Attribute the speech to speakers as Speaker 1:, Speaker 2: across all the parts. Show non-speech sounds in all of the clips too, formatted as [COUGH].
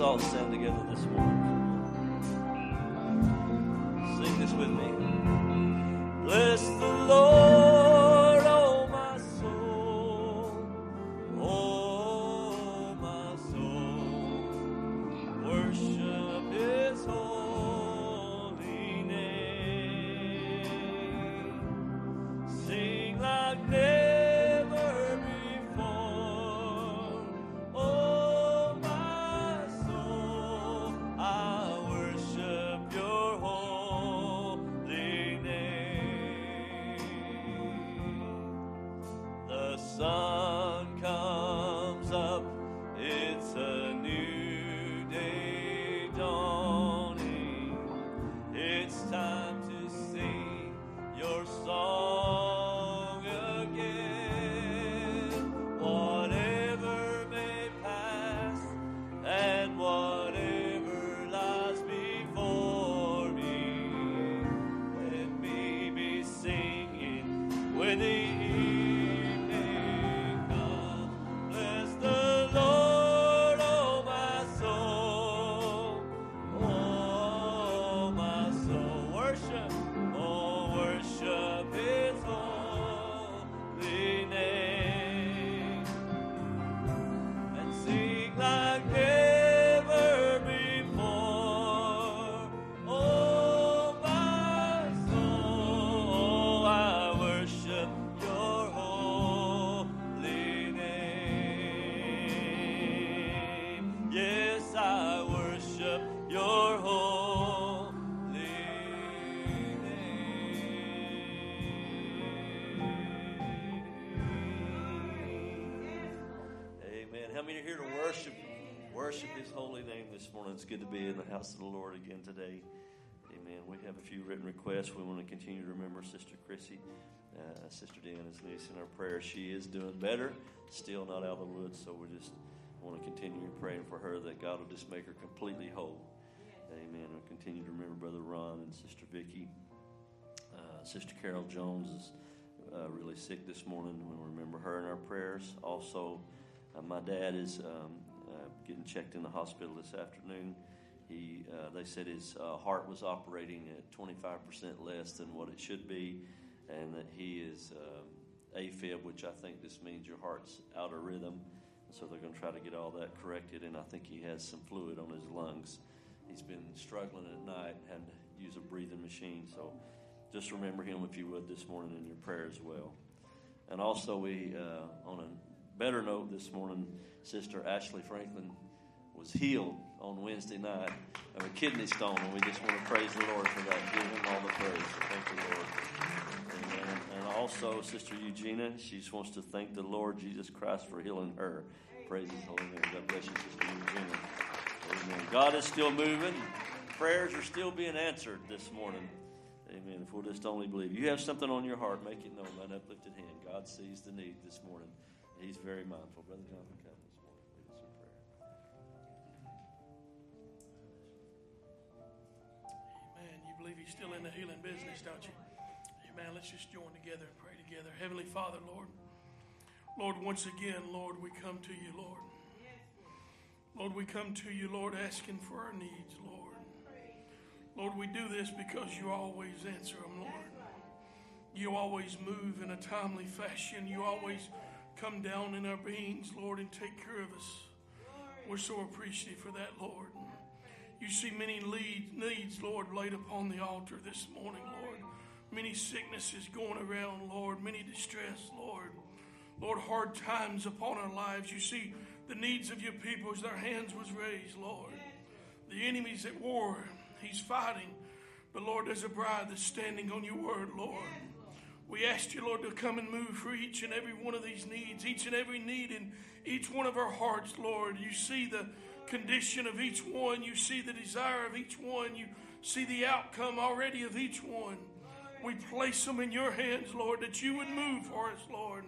Speaker 1: let's all stand together this morning. It's good to be in the house of the Lord again today. Amen. We have a few written requests. We want to continue to remember Sister Chrissy. Uh, Sister Deanna's niece in our prayers. She is doing better, still not out of the woods, so we just want to continue praying for her that God will just make her completely whole. Amen. We'll continue to remember Brother Ron and Sister Vicky. Uh, Sister Carol Jones is uh, really sick this morning. We remember her in our prayers. Also, uh, my dad is um, getting checked in the hospital this afternoon. He, uh, they said his uh, heart was operating at 25% less than what it should be, and that he is um, AFib, which I think just means your heart's out of rhythm. So they're going to try to get all that corrected, and I think he has some fluid on his lungs. He's been struggling at night, to use a breathing machine. So just remember him if you would this morning in your prayer as well. And also, we uh, on a better note this morning, Sister Ashley Franklin was healed on Wednesday night of a kidney stone, and we just want to praise the Lord for that. Give him all the praise. Thank the Lord. Amen. And also, Sister Eugenia, she just wants to thank the Lord Jesus Christ for healing her. Praise His holy name. God bless you, Sister Eugenia. Amen. God is still moving. Prayers are still being answered this morning. Amen. If we'll just only believe. You have something on your heart, make it known by an uplifted hand. God sees the need this morning. He's very mindful. Brother Jonathan, come this morning. Lead us in prayer.
Speaker 2: Amen. You believe he's still in the healing business, don't you? Amen. Let's just join together and pray together. Heavenly Father, Lord. Lord, once again, Lord, we come to you, Lord. Lord, we come to you, Lord, asking for our needs, Lord. Lord, we do this because you always answer them, Lord. You always move in a timely fashion. You always come down in our beings, Lord, and take care of us. We're so appreciative for that, Lord. You see many lead, needs, Lord, laid upon the altar this morning, Lord. Many sicknesses going around, Lord. Many distress, Lord. Lord, hard times upon our lives. You see the needs of your people as their hands was raised, Lord. The enemy's at war. He's fighting. But Lord, there's a bride that's standing on your word, Lord. We ask you, Lord, to come and move for each and every one of these needs, each and every need in each one of our hearts, Lord. You see the condition of each one. You see the desire of each one. You see the outcome already of each one. We place them in your hands, Lord, that you would move for us, Lord.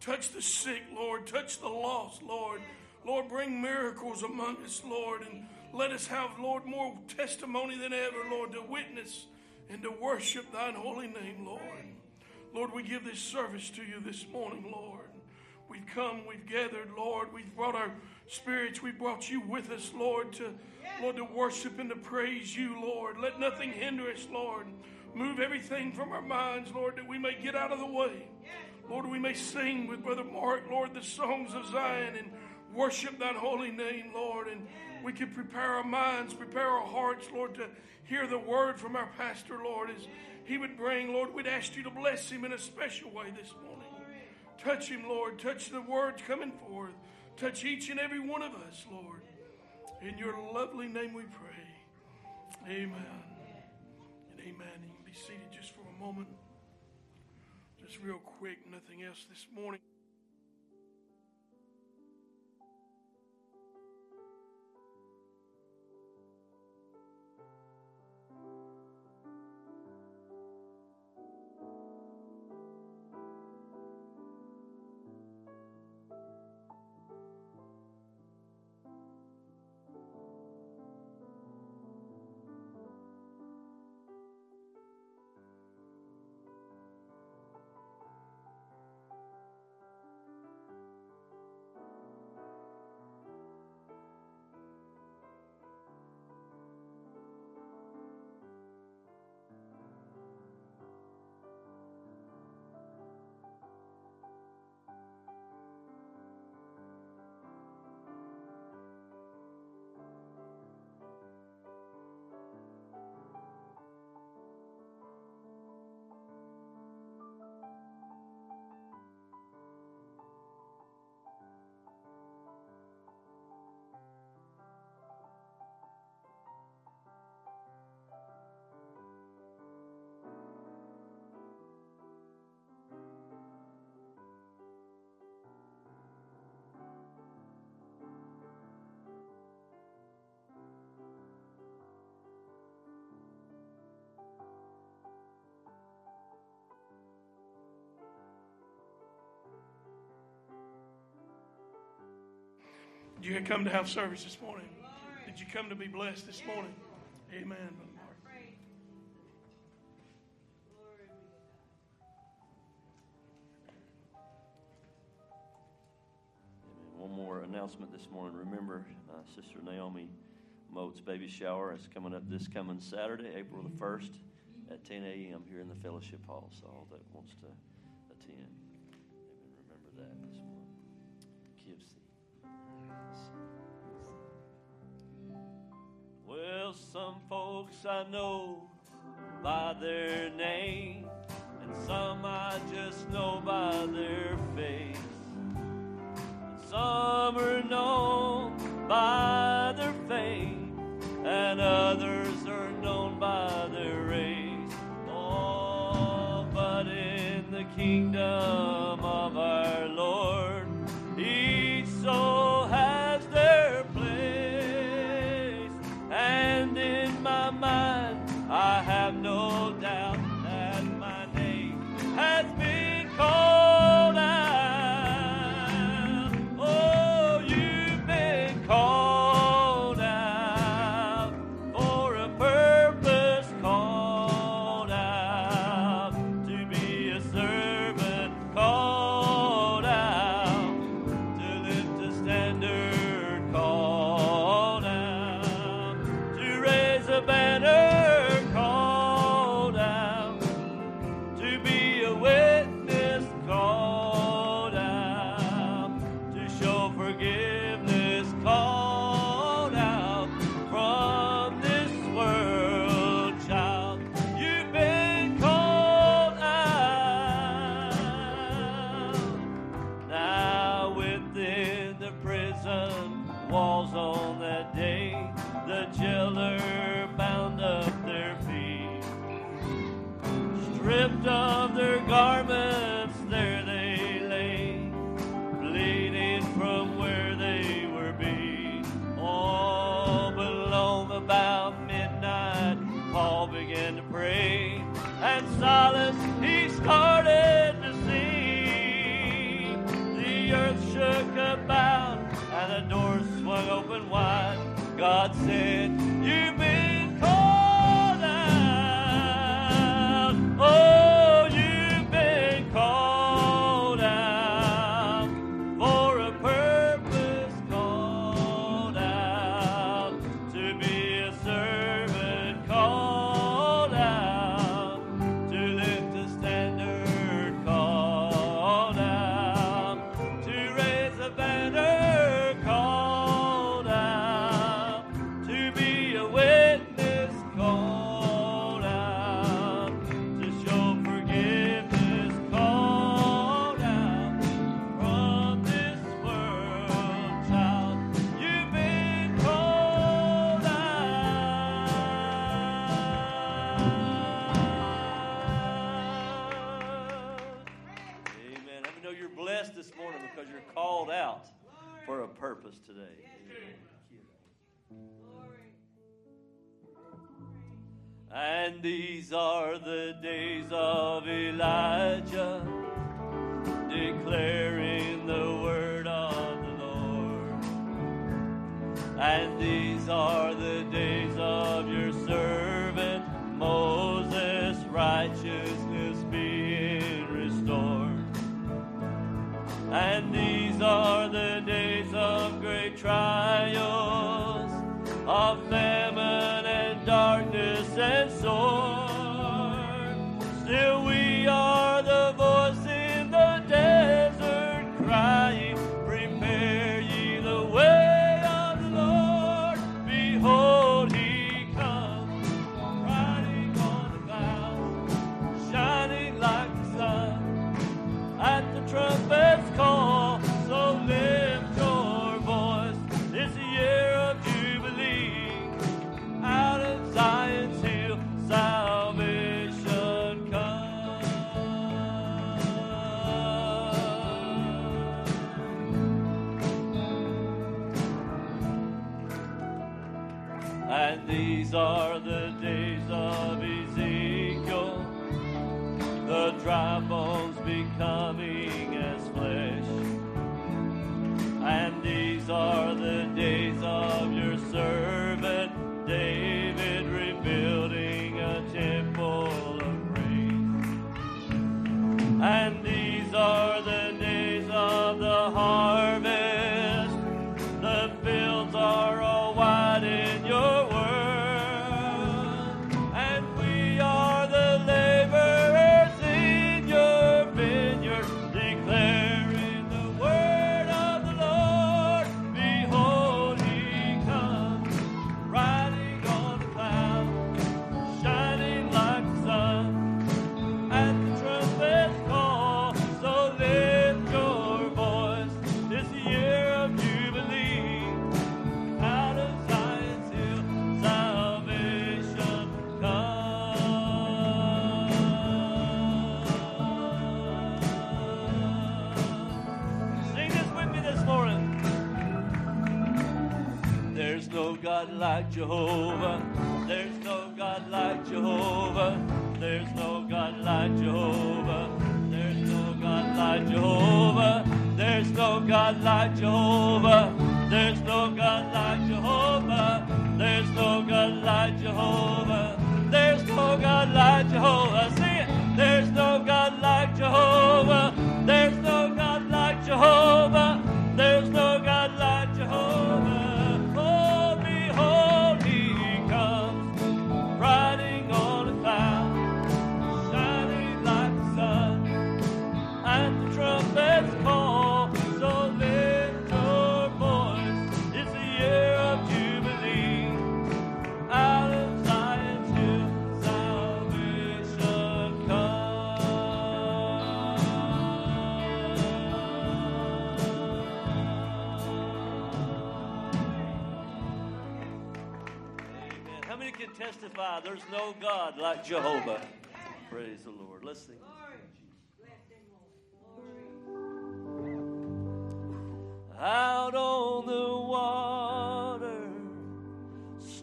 Speaker 2: Touch the sick, Lord. Touch the lost, Lord. Lord, bring miracles among us, Lord, and let us have, Lord, more testimony than ever, Lord, to witness and to worship thine holy name, Lord. Lord, we give this service to you this morning, Lord. We've come, we've gathered, Lord. We've brought our spirits, we brought you with us, Lord, to Lord, to worship and to praise you, Lord. Let nothing hinder us, Lord. Move everything from our minds, Lord, that we may get out of the way. Lord, we may sing with Brother Mark, Lord, the songs of Zion and worship that holy name, Lord. And we can prepare our minds, prepare our hearts, Lord, to hear the word from our pastor, Lord, as he would bring, Lord, we'd ask you to bless him in a special way this morning. Touch him, Lord. Touch the words coming forth. Touch each and every one of us, Lord. In your lovely name we pray. Amen. And amen. You can be seated just for a moment. Just real quick, nothing else this morning. Did you come to have service this morning? Did you come to be blessed this morning? Amen.
Speaker 1: One more announcement this morning. Remember, uh, Sister Naomi Moat's baby shower is coming up this coming Saturday, April the 1st at 10 a.m. here in the fellowship hall. So all that wants to Well, some folks I know by their name, and some I just know by their face. And some are known by their fame, and others are known by their race. Oh, but in the kingdom And these are the days of Elijah, declaring the word of the Lord. And these are the days of your servant Moses, righteousness being restored. And these are the days of great trials of men. new these are Jehovah.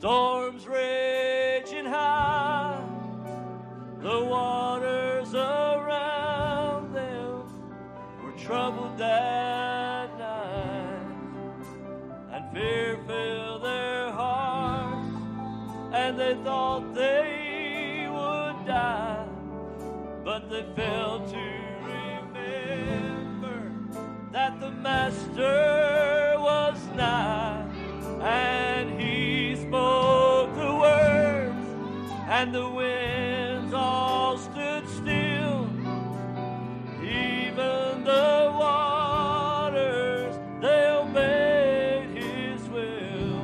Speaker 1: Storms raging high, the waters around them were troubled that night, and fear filled their hearts, and they thought they would die, but they failed to remember that the Master was nigh. and the winds all stood still, even the waters they obeyed his will,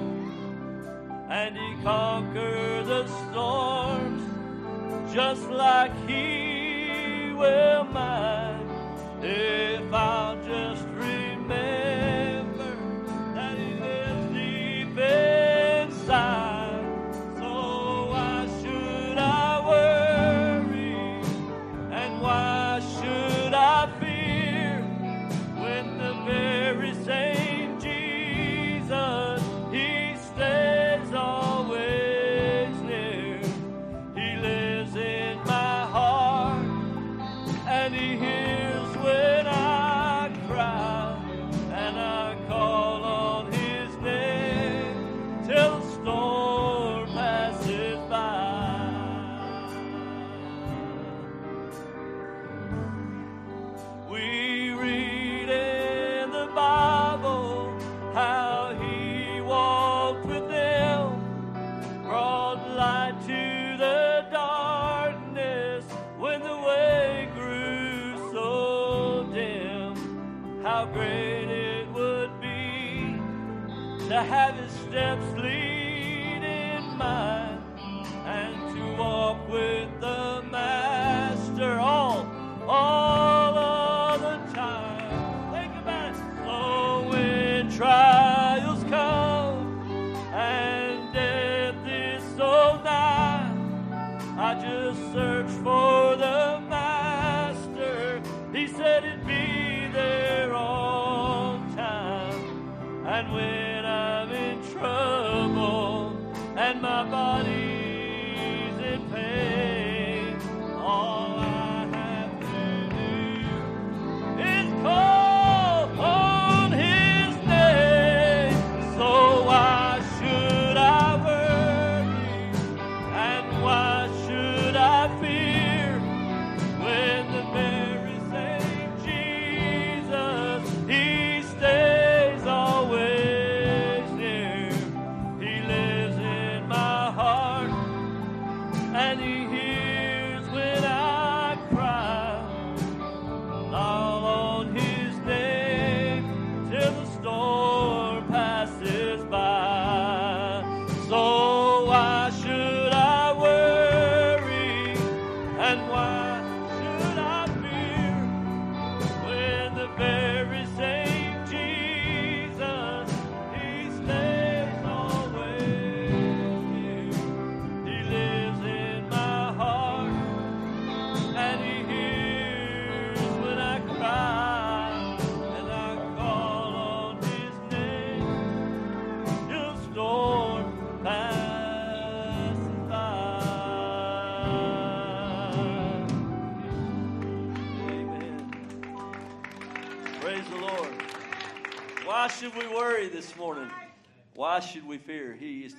Speaker 1: and he conquered the storms just like he will mine if I'll just remain. say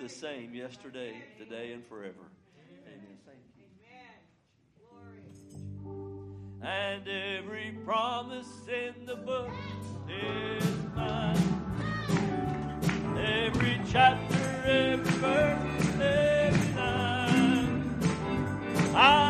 Speaker 1: the same yesterday, today, and forever. Amen. Amen. And every promise in the book is mine. Every chapter, every verse, every line. I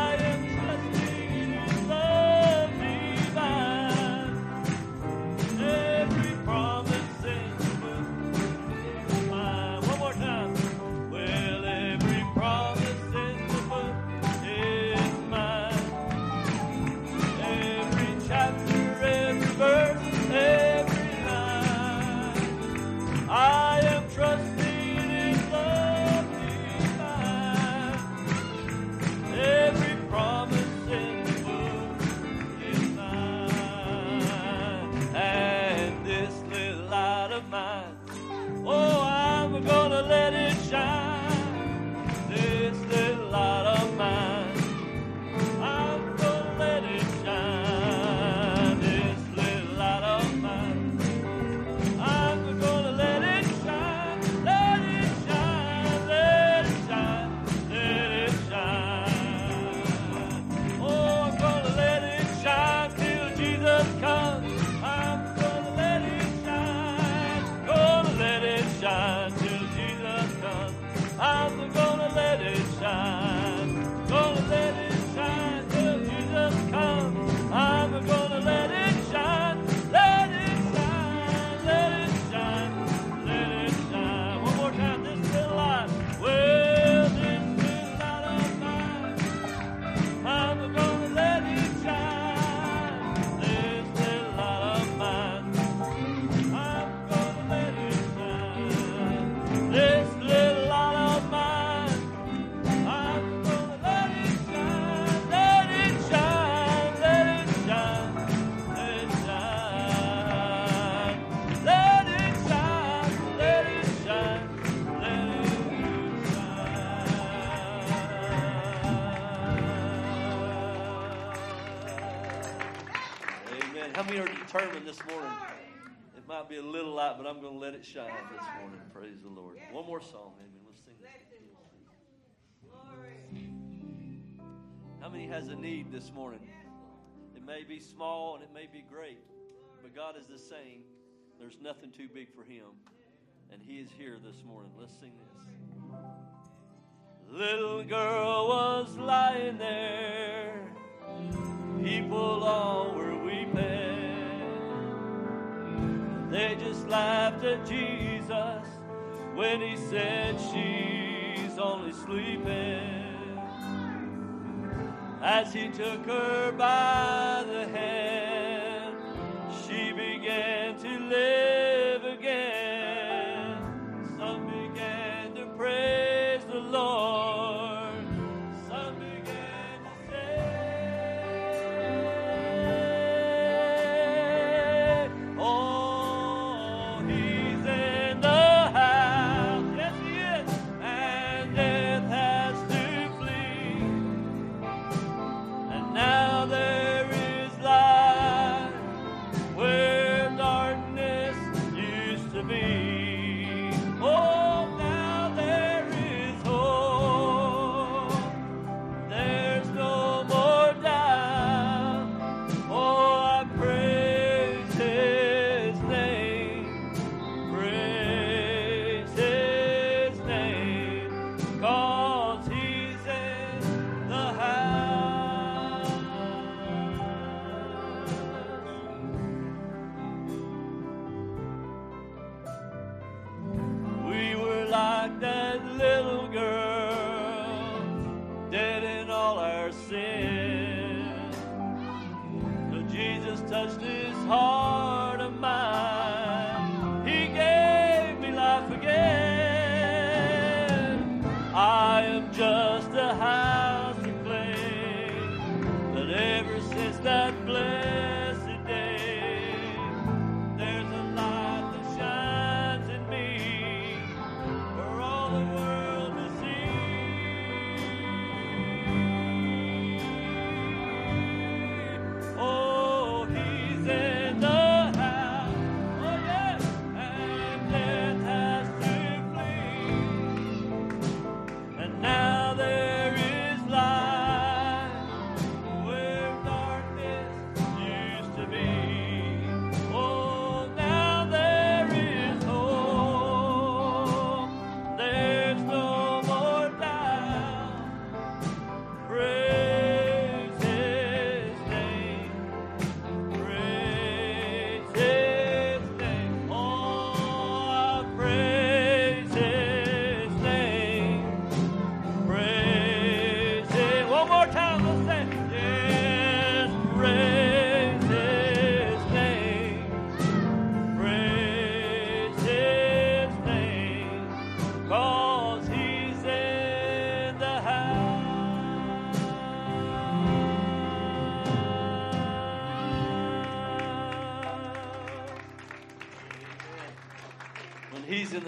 Speaker 1: might be a little light, but I'm going to let it shine this morning. Praise the Lord. One more song, amen. Let's sing this. How many has a need this morning? It may be small and it may be great, but God is the same. There's nothing too big for Him, and He is here this morning. Let's sing this. Little girl was lying there, people all were weeping. They just laughed at Jesus when he said she's only sleeping. As he took her by the hand, she began to live again.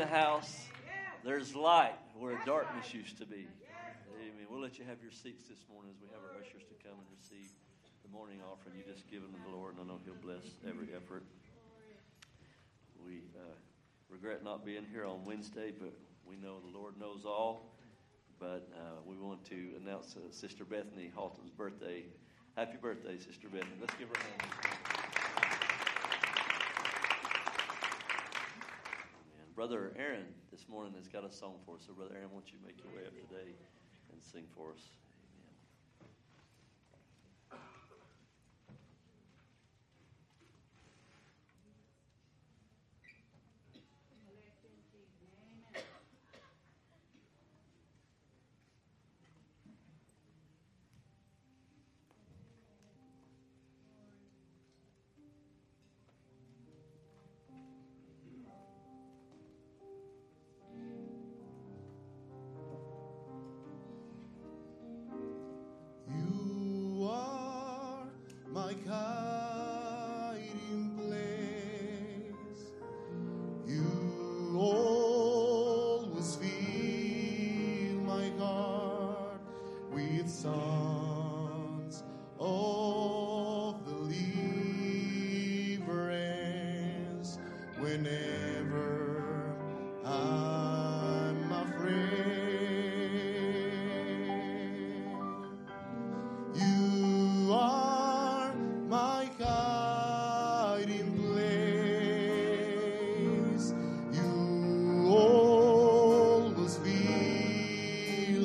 Speaker 1: The house, there's light where darkness used to be. Amen. We'll let you have your seats this morning as we have our ushers to come and receive the morning offering you just given to the Lord, and I know He'll bless every effort. We uh, regret not being here on Wednesday, but we know the Lord knows all. But uh, we want to announce uh, Sister Bethany Halton's birthday. Happy birthday, Sister Bethany. Let's give her a hand. this morning. Amen. Brother Aaron this morning has got a song for us. So, Brother Aaron, won't you make your way up today and sing for us?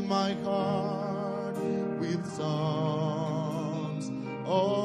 Speaker 1: my
Speaker 3: heart with songs. Oh,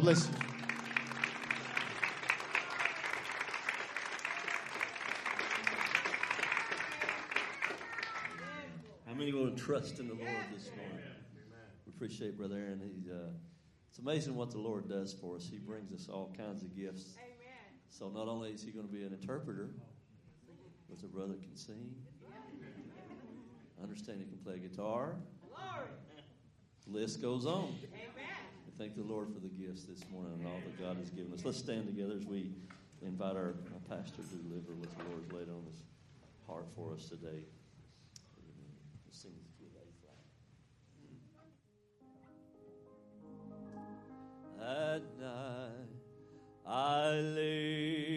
Speaker 3: God bless you.
Speaker 1: How many want to trust in the Lord this morning? We appreciate Brother Aaron. He's, uh, it's amazing what the Lord does for us. He brings us all kinds of gifts. So not only is he going to be an interpreter, but the brother can sing. I understand he can play guitar. The list goes on thank the Lord for the gifts this morning and all that God has given us. Let's stand together as we invite our, our pastor to deliver what the Lord has laid on his heart for us today. At night I lay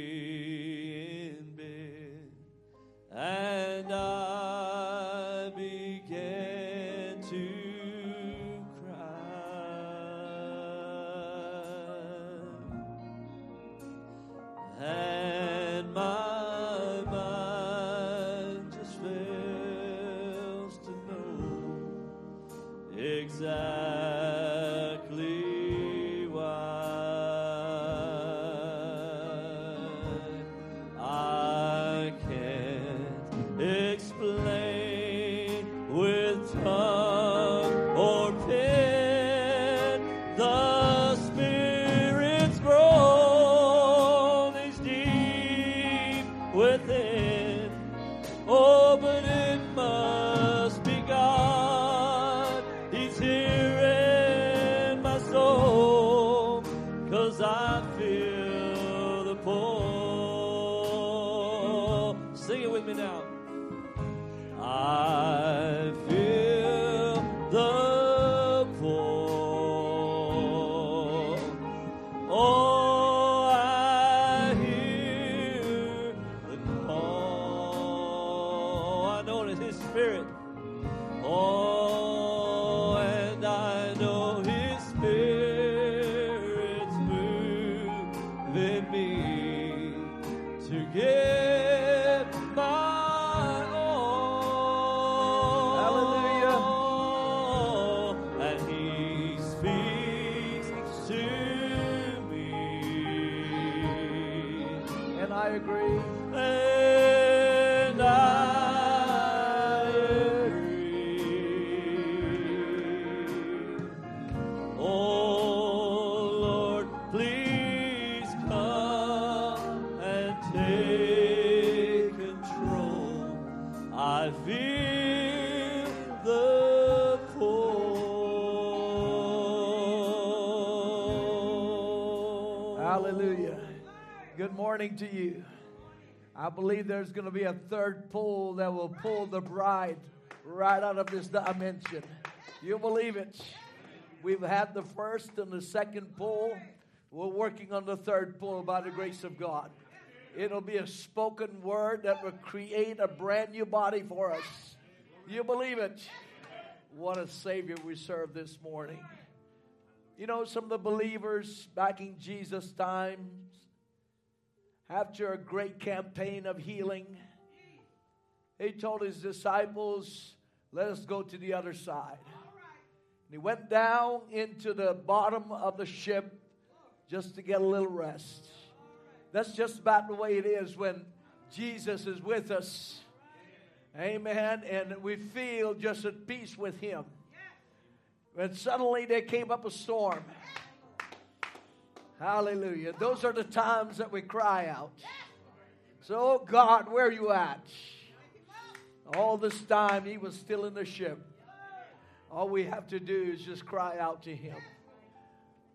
Speaker 1: I
Speaker 4: believe there's going to be a third pull that will pull the bride right out of this dimension. You believe it? We've had the first and the second pull. We're working on the third pull by the grace of God. It'll be a spoken word that will create a brand new body for us. You believe it? What a Savior we serve this morning. You know, some of the believers back in Jesus' times, after a great campaign of healing, he told his disciples, Let us go to the other side. And he went down into the bottom of the ship just to get a little rest. That's just about the way it is when Jesus is with us. Amen. And we feel just at peace with him. And suddenly there came up a storm. Hallelujah. Those are the times that we cry out. So, oh God, where are you at? All this time he was still in the ship. All we have to do is just cry out to him.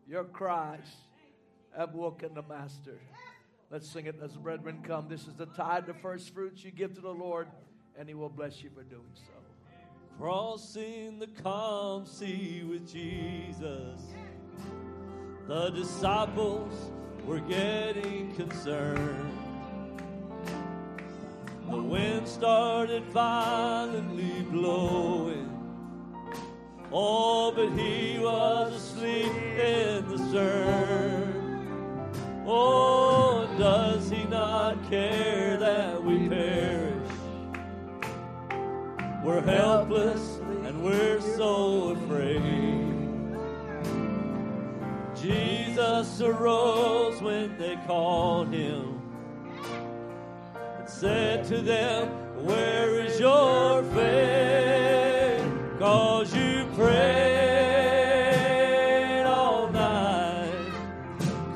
Speaker 4: Your cries have woken the master. Let's sing it as the brethren come. This is the tithe, the first fruits you give to the Lord, and he will bless you for doing so.
Speaker 1: Crossing the calm sea with Jesus, the disciples were getting concerned. The wind started violently blowing. Oh, but he was asleep in the stern. Oh, does he not care that we perish? We're helpless and we're so afraid. Jesus arose when they called him and said to them, Where is your faith? Cause you prayed all night.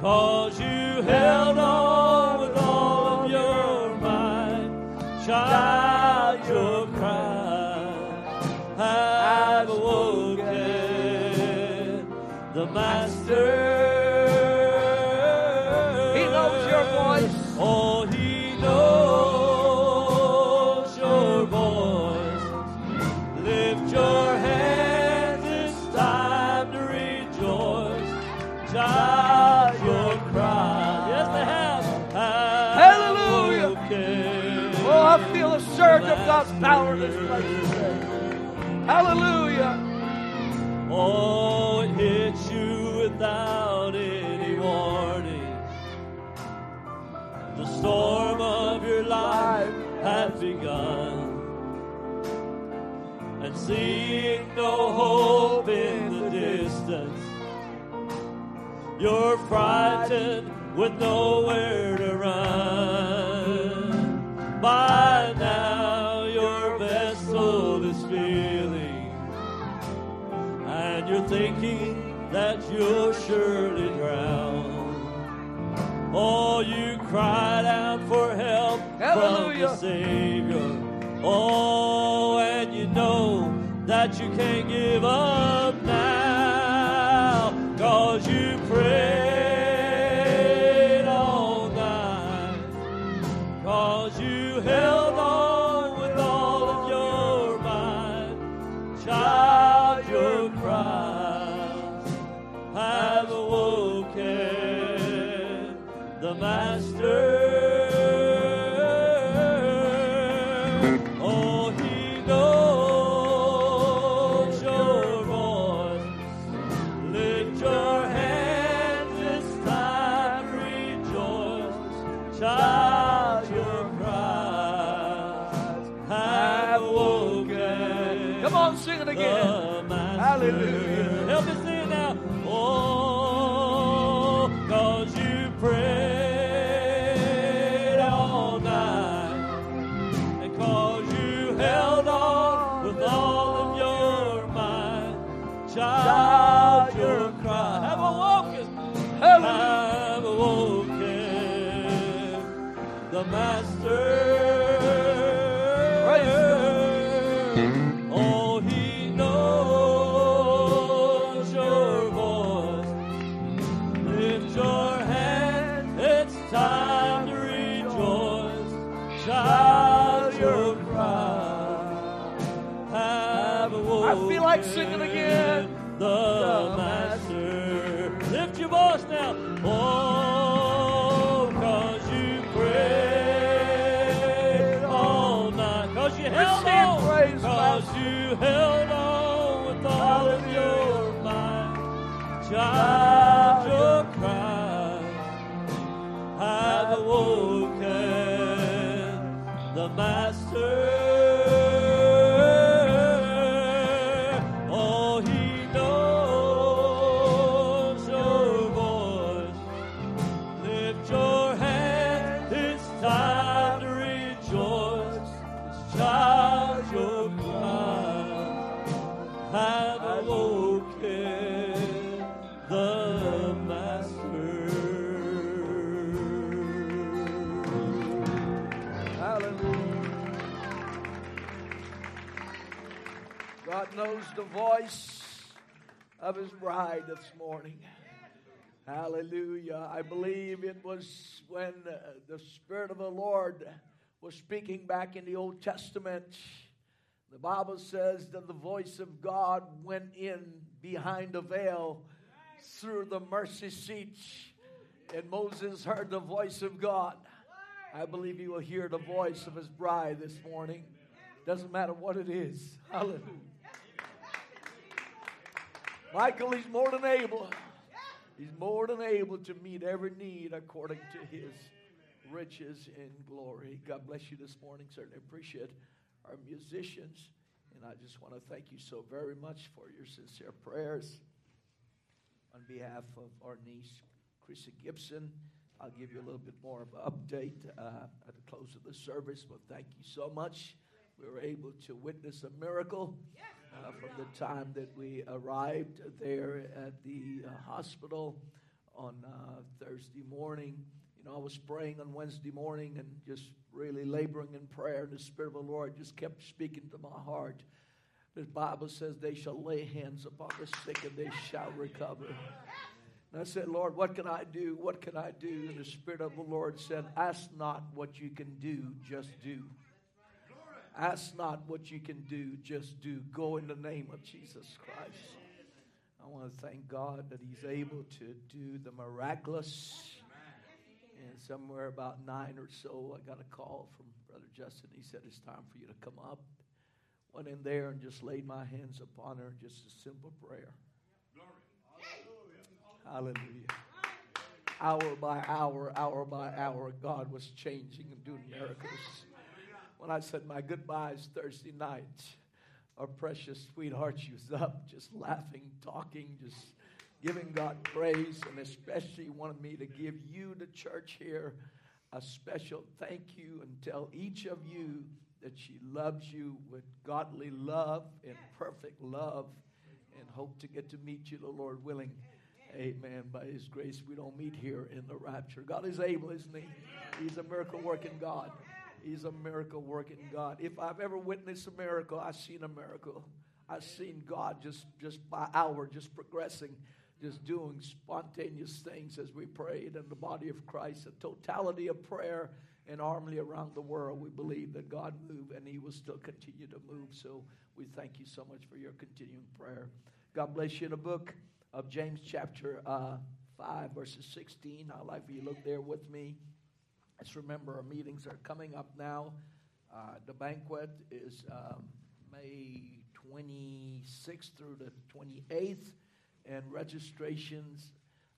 Speaker 1: Cause you held on with all of your might. Child, your cry Master.
Speaker 4: He knows your voice.
Speaker 1: Oh, he knows your voice. Lift your hands, it's time to rejoice. Child, your cry. Yes, they have.
Speaker 4: Hallelujah. Oh, I feel a surge of God's power in this place today. Hallelujah.
Speaker 1: Oh, life has begun. And seeing no hope in the distance, you're frightened with nowhere to run. By now, your vessel is filling and you're thinking that you'll surely drown. Oh, you cried out From the Savior. Oh, and you know that you can't give up now, cause you prayed all night. Cause you held on with all of your might. Child, your cries have awoken the Master.
Speaker 4: His bride this morning. Hallelujah. I believe it was when uh, the Spirit of the Lord was speaking back in the Old Testament. The Bible says that the voice of God went in behind the veil through the mercy seat, and Moses heard the voice of God. I believe he will hear the voice of his bride this morning. Doesn't matter what it is. Hallelujah. Michael, he's more than able. He's more than able to meet every need according to his riches in glory. God bless you this morning. Certainly appreciate our musicians. And I just want to thank you so very much for your sincere prayers. On behalf of our niece, Chrissy Gibson, I'll give you a little bit more of an update uh, at the close of the service. But thank you so much. We were able to witness a miracle uh, from the time that we arrived there at the uh, hospital on uh, Thursday morning. You know, I was praying on Wednesday morning and just really laboring in prayer. And the Spirit of the Lord just kept speaking to my heart. The Bible says, They shall lay hands upon the sick and they shall recover. And I said, Lord, what can I do? What can I do? And the Spirit of the Lord said, Ask not what you can do, just do. Ask not what you can do, just do. Go in the name of Jesus Christ. I want to thank God that He's able to do the miraculous. And somewhere about nine or so, I got a call from Brother Justin. He said, It's time for you to come up. Went in there and just laid my hands upon her, just a simple prayer. Hallelujah. Hour by hour, hour by hour, God was changing and doing miracles. When I said my goodbyes Thursday night, our precious sweetheart, she was up just laughing, talking, just giving God praise, and especially wanted me to give you, the church here, a special thank you and tell each of you that she loves you with godly love and perfect love and hope to get to meet you, the Lord willing. Amen. By His grace, we don't meet here in the rapture. God is able, isn't He? He's a miracle working God. He's a miracle working God. If I've ever witnessed a miracle, I've seen a miracle. I've seen God just, just by hour, just progressing, just doing spontaneous things as we prayed in the body of Christ. The totality of prayer and armly around the world, we believe that God moved and He will still continue to move. So we thank you so much for your continuing prayer. God bless you in the book of James, chapter uh, 5, verses 16. I'd like for you to look there with me. Let's remember our meetings are coming up now. Uh, the banquet is um, May 26th through the 28th, and registrations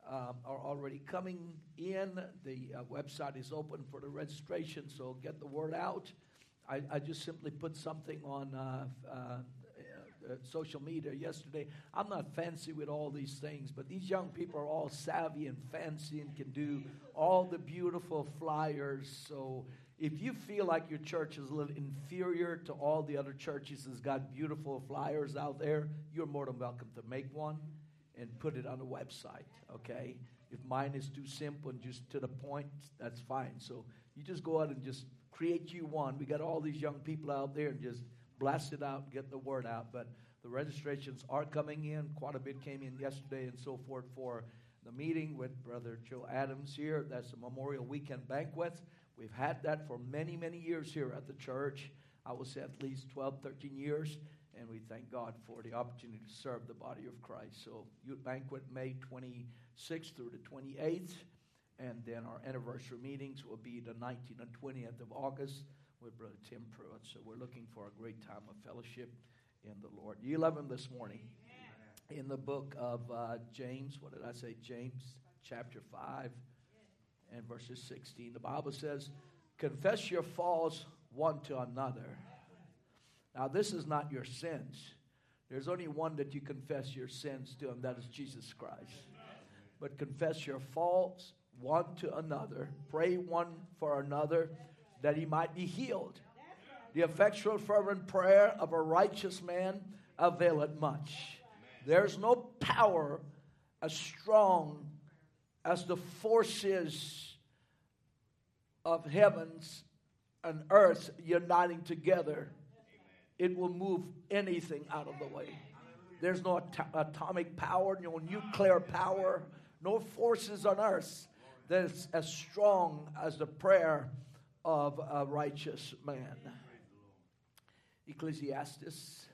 Speaker 4: um, are already coming in. The uh, website is open for the registration, so get the word out. I, I just simply put something on uh, uh, social media yesterday. I'm not fancy with all these things, but these young people are all savvy and fancy and can do all the beautiful flyers. So if you feel like your church is a little inferior to all the other churches that's got beautiful flyers out there, you're more than welcome to make one and put it on the website, okay? If mine is too simple and just to the point, that's fine. So you just go out and just create you one. We got all these young people out there and just blast it out, get the word out. But the registrations are coming in. Quite a bit came in yesterday and so forth for the meeting with Brother Joe Adams here. That's a Memorial Weekend banquet. We've had that for many, many years here at the church. I would say at least 12, 13 years. And we thank God for the opportunity to serve the body of Christ. So, youth banquet May 26th through the 28th. And then our anniversary meetings will be the 19th and 20th of August with Brother Tim Pruitt. So, we're looking for a great time of fellowship in the Lord. You love him this morning. In the book of uh, James, what did I say? James chapter 5 and verses 16. The Bible says, Confess your faults one to another. Now, this is not your sins. There's only one that you confess your sins to, and that is Jesus Christ. But confess your faults one to another. Pray one for another that he might be healed. The effectual, fervent prayer of a righteous man availeth much. There's no power as strong as the forces of heavens and earth uniting together. It will move anything out of the way. There's no at- atomic power, no nuclear power, no forces on earth that's as strong as the prayer of a righteous man. Ecclesiastes.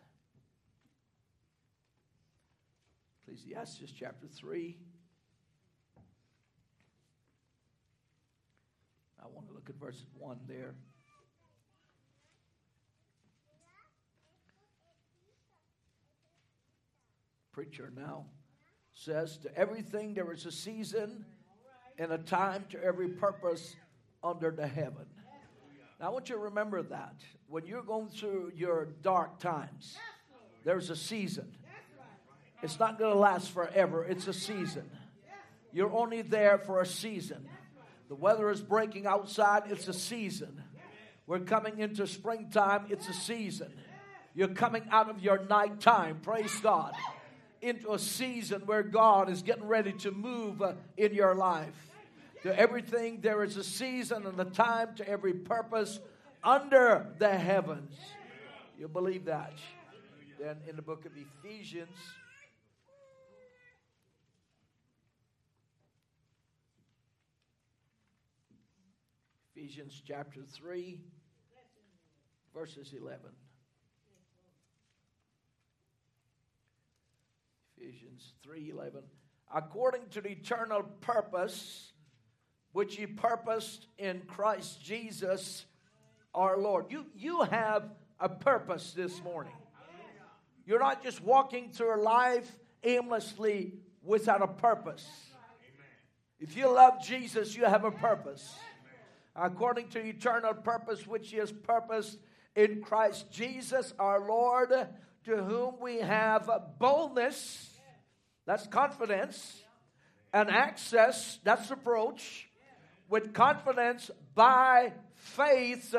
Speaker 4: Ecclesiastes chapter 3. I want to look at verse 1 there. Preacher now says, To everything there is a season and a time to every purpose under the heaven. Now, I want you to remember that. When you're going through your dark times, there's a season. It's not going to last forever, it's a season. You're only there for a season. The weather is breaking outside, it's a season. We're coming into springtime, it's a season. You're coming out of your nighttime, praise God, into a season where God is getting ready to move uh, in your life. To everything, there is a season and a time to every purpose under the heavens. You believe that? Then in the book of Ephesians, Ephesians chapter 3, verses 11. Ephesians 3:11 according to the eternal purpose which he purposed in Christ Jesus our Lord. You you have a purpose this morning. You're not just walking through life aimlessly without a purpose. If you love Jesus, you have a purpose. According to eternal purpose which he has purposed in Christ Jesus our Lord, to whom we have boldness that's confidence. And access, that's approach, with confidence by faith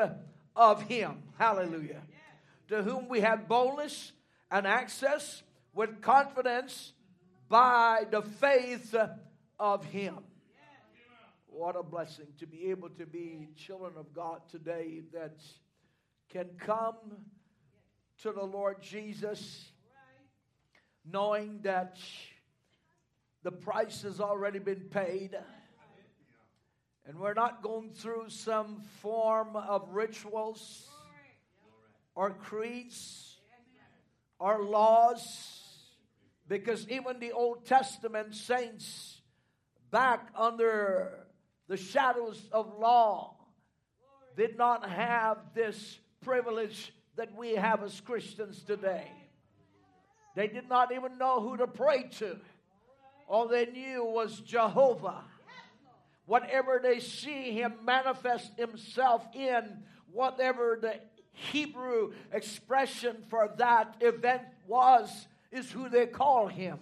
Speaker 4: of Him. Hallelujah. To whom we have boldness and access with confidence by the faith of Him. What a blessing to be able to be children of God today that can come to the Lord Jesus knowing that the price has already been paid. And we're not going through some form of rituals or creeds or laws. Because even the Old Testament saints, back under the shadows of law, did not have this privilege that we have as Christians today. They did not even know who to pray to. All they knew was Jehovah. Whatever they see him manifest himself in, whatever the Hebrew expression for that event was, is who they call him.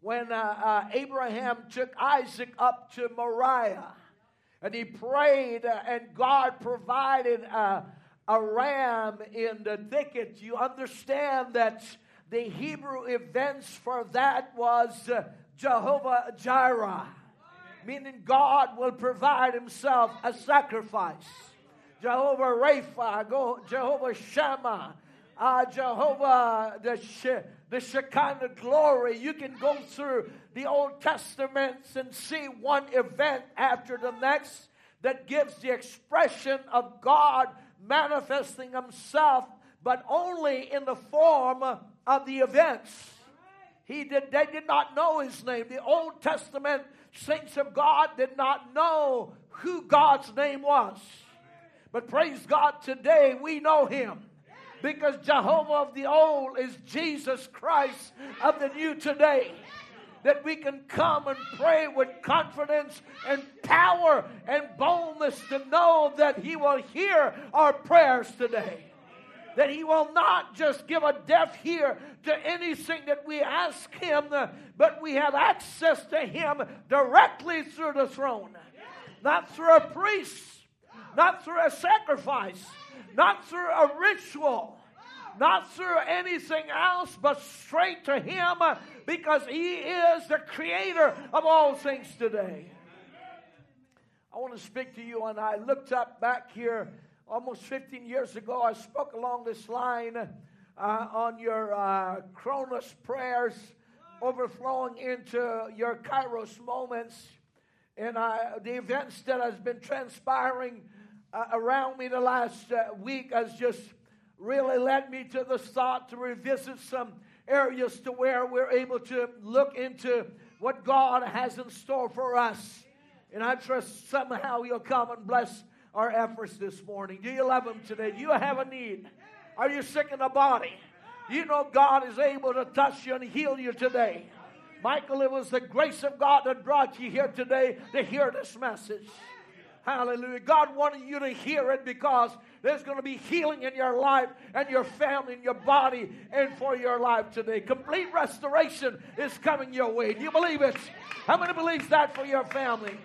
Speaker 4: When uh, uh, Abraham took Isaac up to Moriah and he prayed, uh, and God provided a ram in the thicket, you understand that the Hebrew events for that was uh, Jehovah Jireh, meaning God will provide Himself a sacrifice. Jehovah Rapha, Jehovah Shammah, uh, Jehovah, the, the Shekinah glory. You can go through the Old Testaments and see one event after the next that gives the expression of God manifesting Himself, but only in the form of the events. He did, they did not know His name. The Old Testament saints of God did not know who God's name was. But praise God, today we know Him because Jehovah of the old is Jesus Christ of the new today. That we can come and pray with confidence and power and boldness to know that He will hear our prayers today. That He will not just give a deaf ear to anything that we ask Him, but we have access to Him directly through the throne. Not through a priest, not through a sacrifice, not through a ritual, not through anything else, but straight to Him because He is the creator of all things today. I want to speak to you, and I looked up back here almost 15 years ago. I spoke along this line uh, on your uh, Kronos prayers overflowing into your Kairos moments and I, the events that has been transpiring uh, around me the last uh, week has just really led me to the thought to revisit some areas to where we're able to look into what God has in store for us. And I trust somehow you'll come and bless our efforts this morning. Do you love Him today? Do you have a need? Are you sick in the body? You know God is able to touch you and heal you today. Michael, it was the grace of God that brought you here today to hear this message. Hallelujah. God wanted you to hear it because there's going to be healing in your life and your family and your body and for your life today. Complete restoration is coming your way. Do you believe it? How many believes that for your family?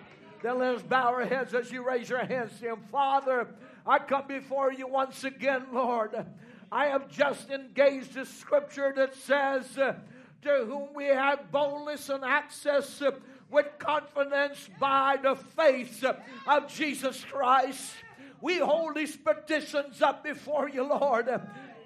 Speaker 4: Then let us bow our heads as you raise your hands to Him. Father, I come before you once again, Lord. I have just engaged the scripture that says, uh, to whom we have boldness and access uh, with confidence by the faith uh, of Jesus Christ. We hold these petitions up before you, Lord.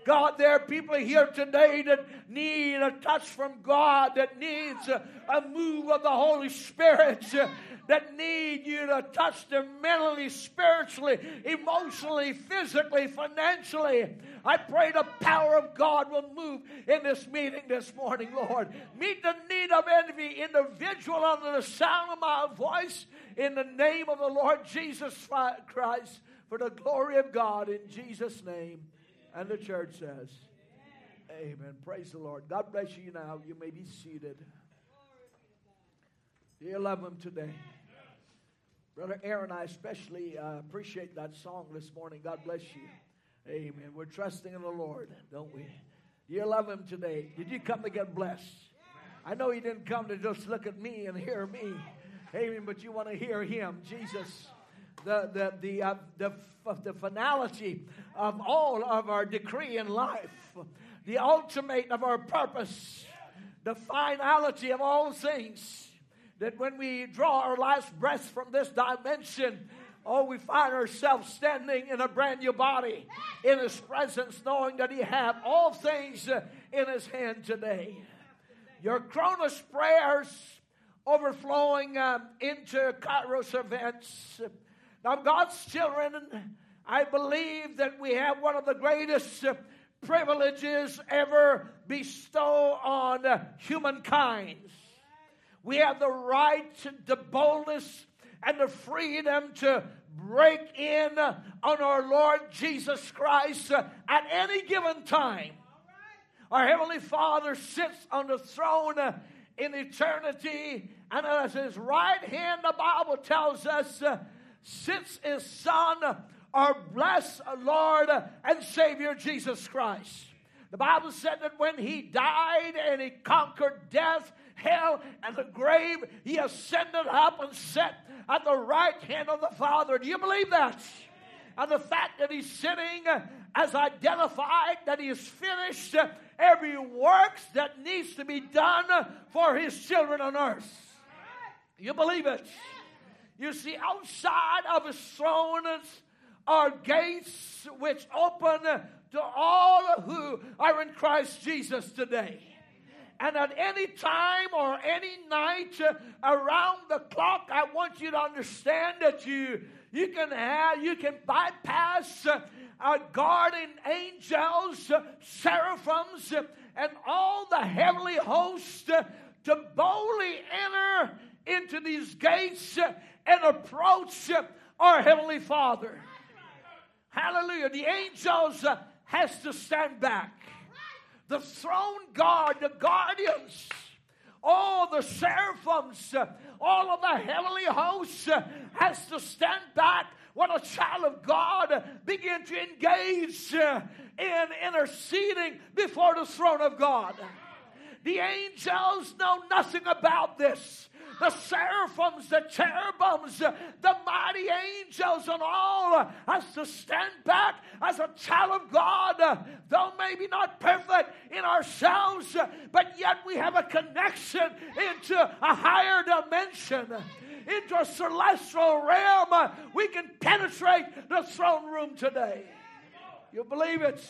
Speaker 4: God, there are people here today that need a touch from God, that needs a, a move of the Holy Spirit [LAUGHS] that need you to touch them mentally, spiritually, emotionally, physically, financially. I pray the power of God will move in this meeting this morning, Lord. Meet the need of every individual under the sound of my voice in the name of the Lord Jesus Christ for the glory of God in Jesus' name. And the church says, Amen. Praise the Lord. God bless you now. You may be seated. Do you love him today? Brother Aaron, I especially uh, appreciate that song this morning. God bless you. Amen. We're trusting in the Lord, don't we? You love Him today. Did you come to get blessed? I know you didn't come to just look at me and hear me. Amen. But you want to hear Him, Jesus. The, the, the, uh, the, the finality of all of our decree in life, the ultimate of our purpose, the finality of all things that when we draw our last breath from this dimension, oh, we find ourselves standing in a brand new body in His presence, knowing that He have all things in His hand today. Your Kronos prayers overflowing um, into Kairos events. Now, God's children, I believe that we have one of the greatest uh, privileges ever bestowed on uh, humankind. We have the right, the boldness, and the freedom to break in on our Lord Jesus Christ at any given time. Our Heavenly Father sits on the throne in eternity, and at His right hand, the Bible tells us, sits His Son, our blessed Lord and Savior Jesus Christ. The Bible said that when He died and He conquered death, hell, and the grave. He ascended up and sat at the right hand of the Father. Do you believe that? And the fact that he's sitting as identified that he has finished every works that needs to be done for his children on earth. You believe it? You see, outside of his throne are gates which open to all who are in Christ Jesus today. And at any time or any night around the clock, I want you to understand that you you can have you can bypass uh, uh, guardian angels, seraphims, and all the heavenly hosts uh, to boldly enter into these gates and approach uh, our heavenly Father. Hallelujah! The angels uh, has to stand back the throne guard, the guardians, all the seraphims, all of the heavenly hosts has to stand back when a child of God begin to engage in interceding before the throne of God. The angels know nothing about this the seraphims, the cherubims, the mighty angels, and all uh, has to stand back as a child of God, uh, though maybe not perfect in ourselves, uh, but yet we have a connection into a higher dimension. Into a celestial realm, we can penetrate the throne room today. You believe it?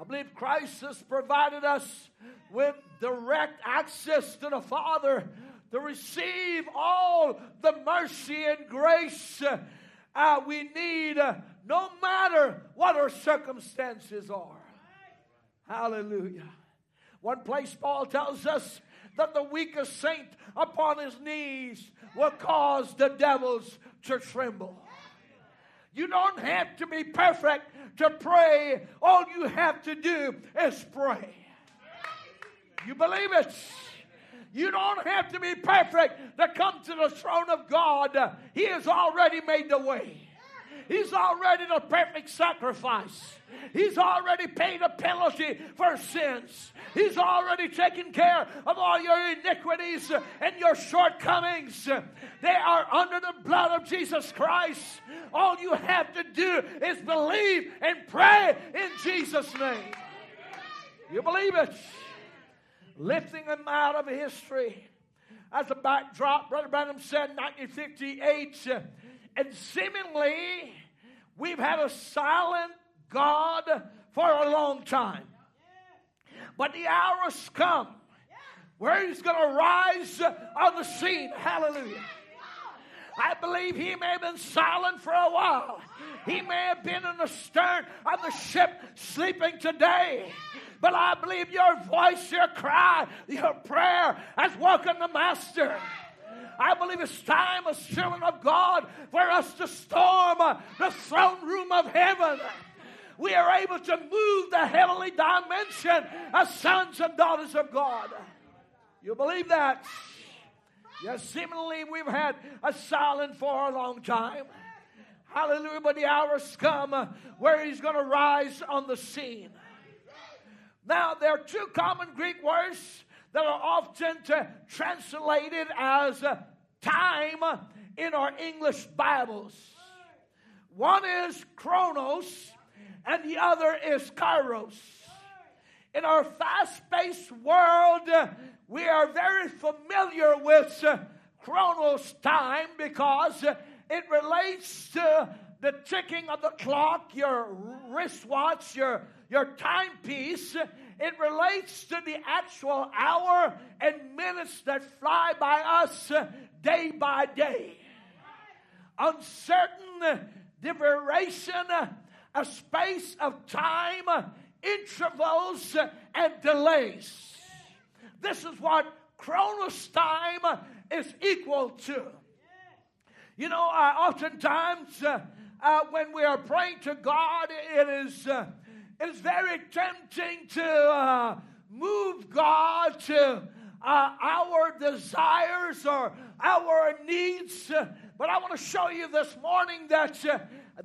Speaker 4: I believe Christ has provided us with direct access to the Father to receive all the mercy and grace uh, we need, uh, no matter what our circumstances are. Hallelujah. One place, Paul tells us that the weakest saint upon his knees will cause the devils to tremble. You don't have to be perfect to pray. All you have to do is pray. You believe it? You don't have to be perfect to come to the throne of God. He has already made the way. He's already the perfect sacrifice. He's already paid a penalty for sins. He's already taken care of all your iniquities and your shortcomings. They are under the blood of Jesus Christ. All you have to do is believe and pray in Jesus' name. You believe it? Lifting them out of history. As a backdrop, Brother Branham said 1958, uh, and seemingly we've had a silent God for a long time. But the hour has come where He's going to rise on the scene. Hallelujah. I believe he may have been silent for a while. He may have been in the stern of the ship sleeping today. But I believe your voice, your cry, your prayer has woken the Master. I believe it's time as children of God for us to storm the throne room of heaven. We are able to move the heavenly dimension as sons and daughters of God. You believe that? Yes, seemingly we've had a silence for a long time. Hallelujah, but the hour's come uh, where he's going to rise on the scene. Now, there are two common Greek words that are often translated as uh, time in our English Bibles. One is Kronos, and the other is kairos. In our fast paced world, uh, we are very familiar with Kronos time because it relates to the ticking of the clock, your wristwatch, your, your timepiece. It relates to the actual hour and minutes that fly by us day by day. Uncertain duration, a space of time, intervals, and delays. This is what Kronos time is equal to. You know, uh, oftentimes uh, uh, when we are praying to God, it is, uh, it is very tempting to uh, move God to uh, our desires or our needs. But I want to show you this morning that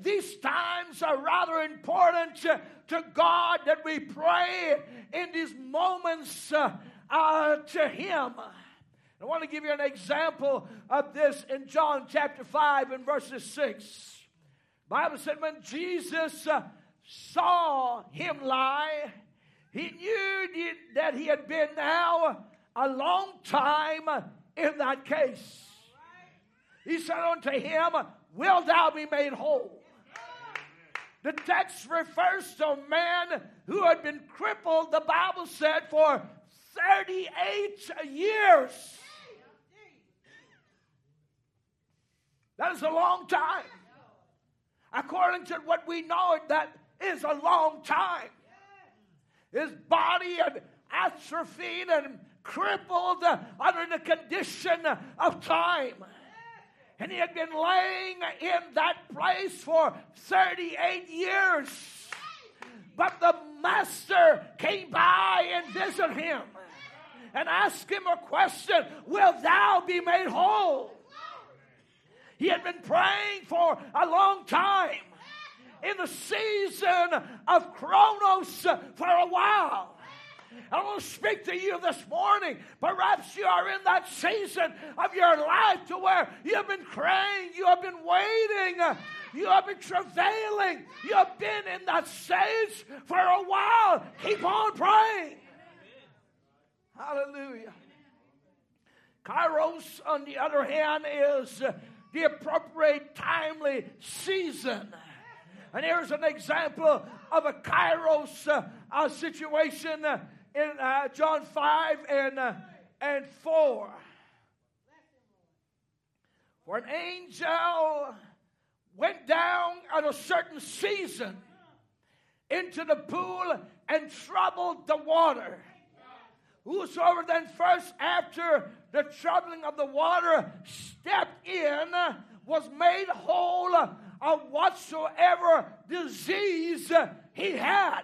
Speaker 4: these times are rather important to God that we pray in these moments to Him. I want to give you an example of this in John chapter 5 and verses 6. The Bible said when Jesus uh, saw him lie, he knew that he had been now a long time in that case. He said unto him, Will thou be made whole? The text refers to a man who had been crippled, the Bible said, for 38 years. That is a long time. According to what we know, that is a long time. His body had atrophied and crippled under the condition of time. And he had been laying in that place for 38 years. But the master came by and visited him and asked him a question Will thou be made whole? He had been praying for a long time in the season of Kronos for a while. I want to speak to you this morning. Perhaps you are in that season of your life to where you have been praying, you have been waiting, you have been travailing, you have been in that stage for a while. Keep on praying. Hallelujah. Kairos, on the other hand, is the appropriate, timely season. And here's an example of a Kairos uh, uh, situation uh, in uh, John 5 and, uh, and 4. For an angel went down at a certain season into the pool and troubled the water. Whosoever then first after the troubling of the water stepped in was made whole of whatsoever disease he had.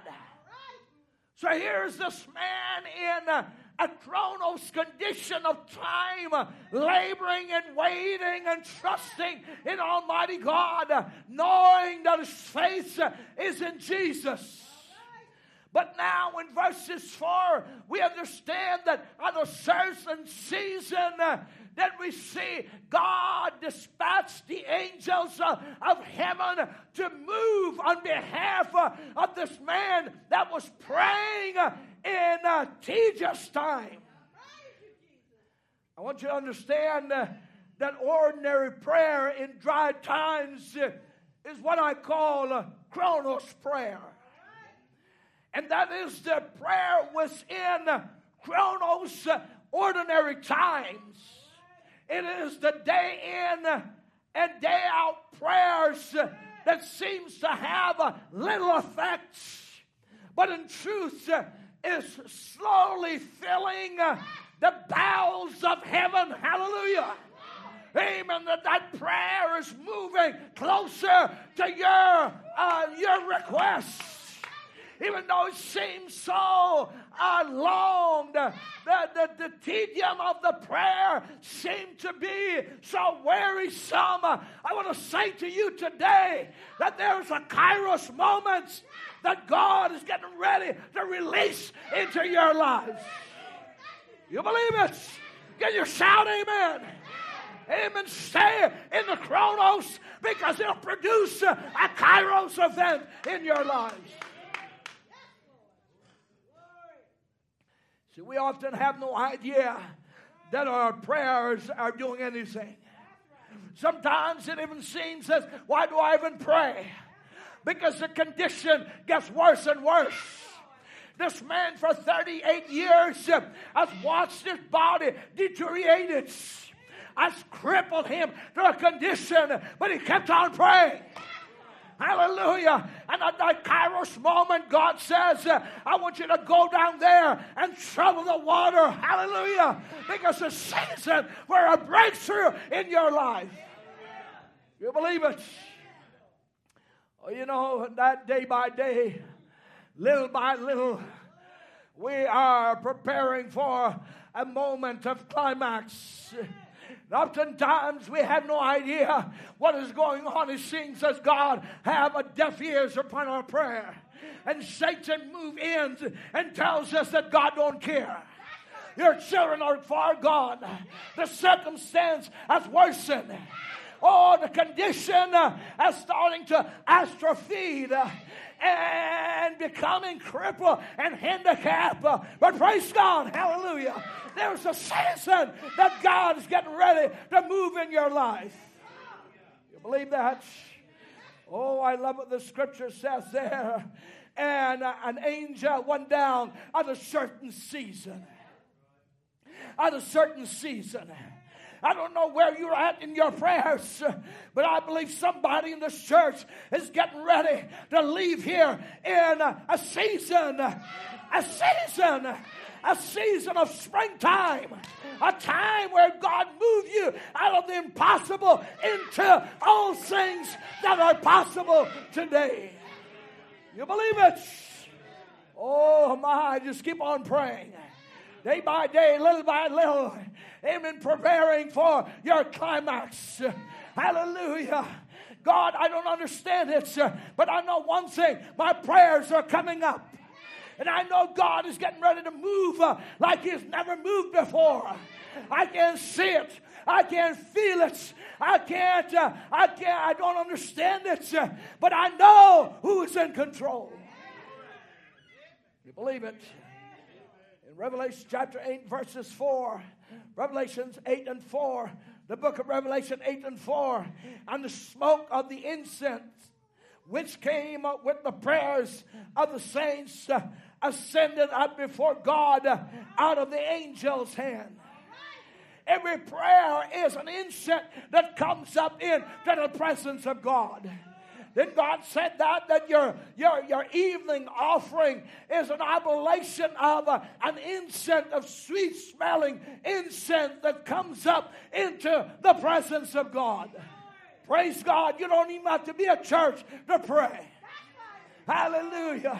Speaker 4: So here's this man in a Kronos condition of time, laboring and waiting and trusting in Almighty God, knowing that his faith is in Jesus. But now in verses 4, we understand that at a certain season, uh, that we see God dispatched the angels uh, of heaven to move on behalf uh, of this man that was praying in uh, tedious time. I want you to understand uh, that ordinary prayer in dry times uh, is what I call uh, Kronos prayer and that is the prayer within Kronos ordinary times. It is the day in and day out prayers that seems to have little effect, but in truth is slowly filling the bowels of heaven. Hallelujah. Amen. That that prayer is moving closer to your uh, your requests even though it seems so uh, long, the, the, the, tedium of the prayer seemed to be so wearisome. I want to say to you today that there's a kairos moment that God is getting ready to release into your lives. You believe it? Can you shout amen? Amen. Stay in the Kronos because it'll produce a kairos event in your lives. See, we often have no idea that our prayers are doing anything. Sometimes it even seems as, why do I even pray? Because the condition gets worse and worse. This man for 38 years has watched his body deteriorate. Has crippled him to a condition, but he kept on praying. Hallelujah. And at that Kairos moment, God says, uh, I want you to go down there and trouble the water. Hallelujah. Because the season for a breakthrough in your life. You believe it? Oh, you know, that day by day, little by little, we are preparing for a moment of climax. Oftentimes we have no idea what is going on. It seems as God have a deaf ears upon our prayer. And Satan move in and tells us that God don't care. Your children are far gone. The circumstance has worsened. Oh, the condition is starting to atrophy and becoming crippled and handicapped. But praise God, hallelujah. There's a season that God is getting ready to move in your life. You believe that? Oh, I love what the scripture says there. And an angel went down at a certain season. At a certain season. I don't know where you're at in your prayers, but I believe somebody in this church is getting ready to leave here in a season, a season, a season of springtime, a time where God moved you out of the impossible into all things that are possible today. You believe it? Oh my, just keep on praying. Day by day, little by little, amen, preparing for your climax. Hallelujah. God, I don't understand it, sir, but I know one thing my prayers are coming up. And I know God is getting ready to move uh, like He's never moved before. I can see it. I can feel it. I can't, uh, I can't, I don't understand it, sir, but I know who is in control. You believe it? In Revelation chapter 8, verses 4, Revelations 8 and 4, the book of Revelation 8 and 4, and the smoke of the incense which came up with the prayers of the saints uh, ascended up before God uh, out of the angel's hand. Every prayer is an incense that comes up into the presence of God. Then God said that that your your your evening offering is an oblation of uh, an incense of sweet smelling incense that comes up into the presence of God. Praise God! You don't even have to be a church to pray. Hallelujah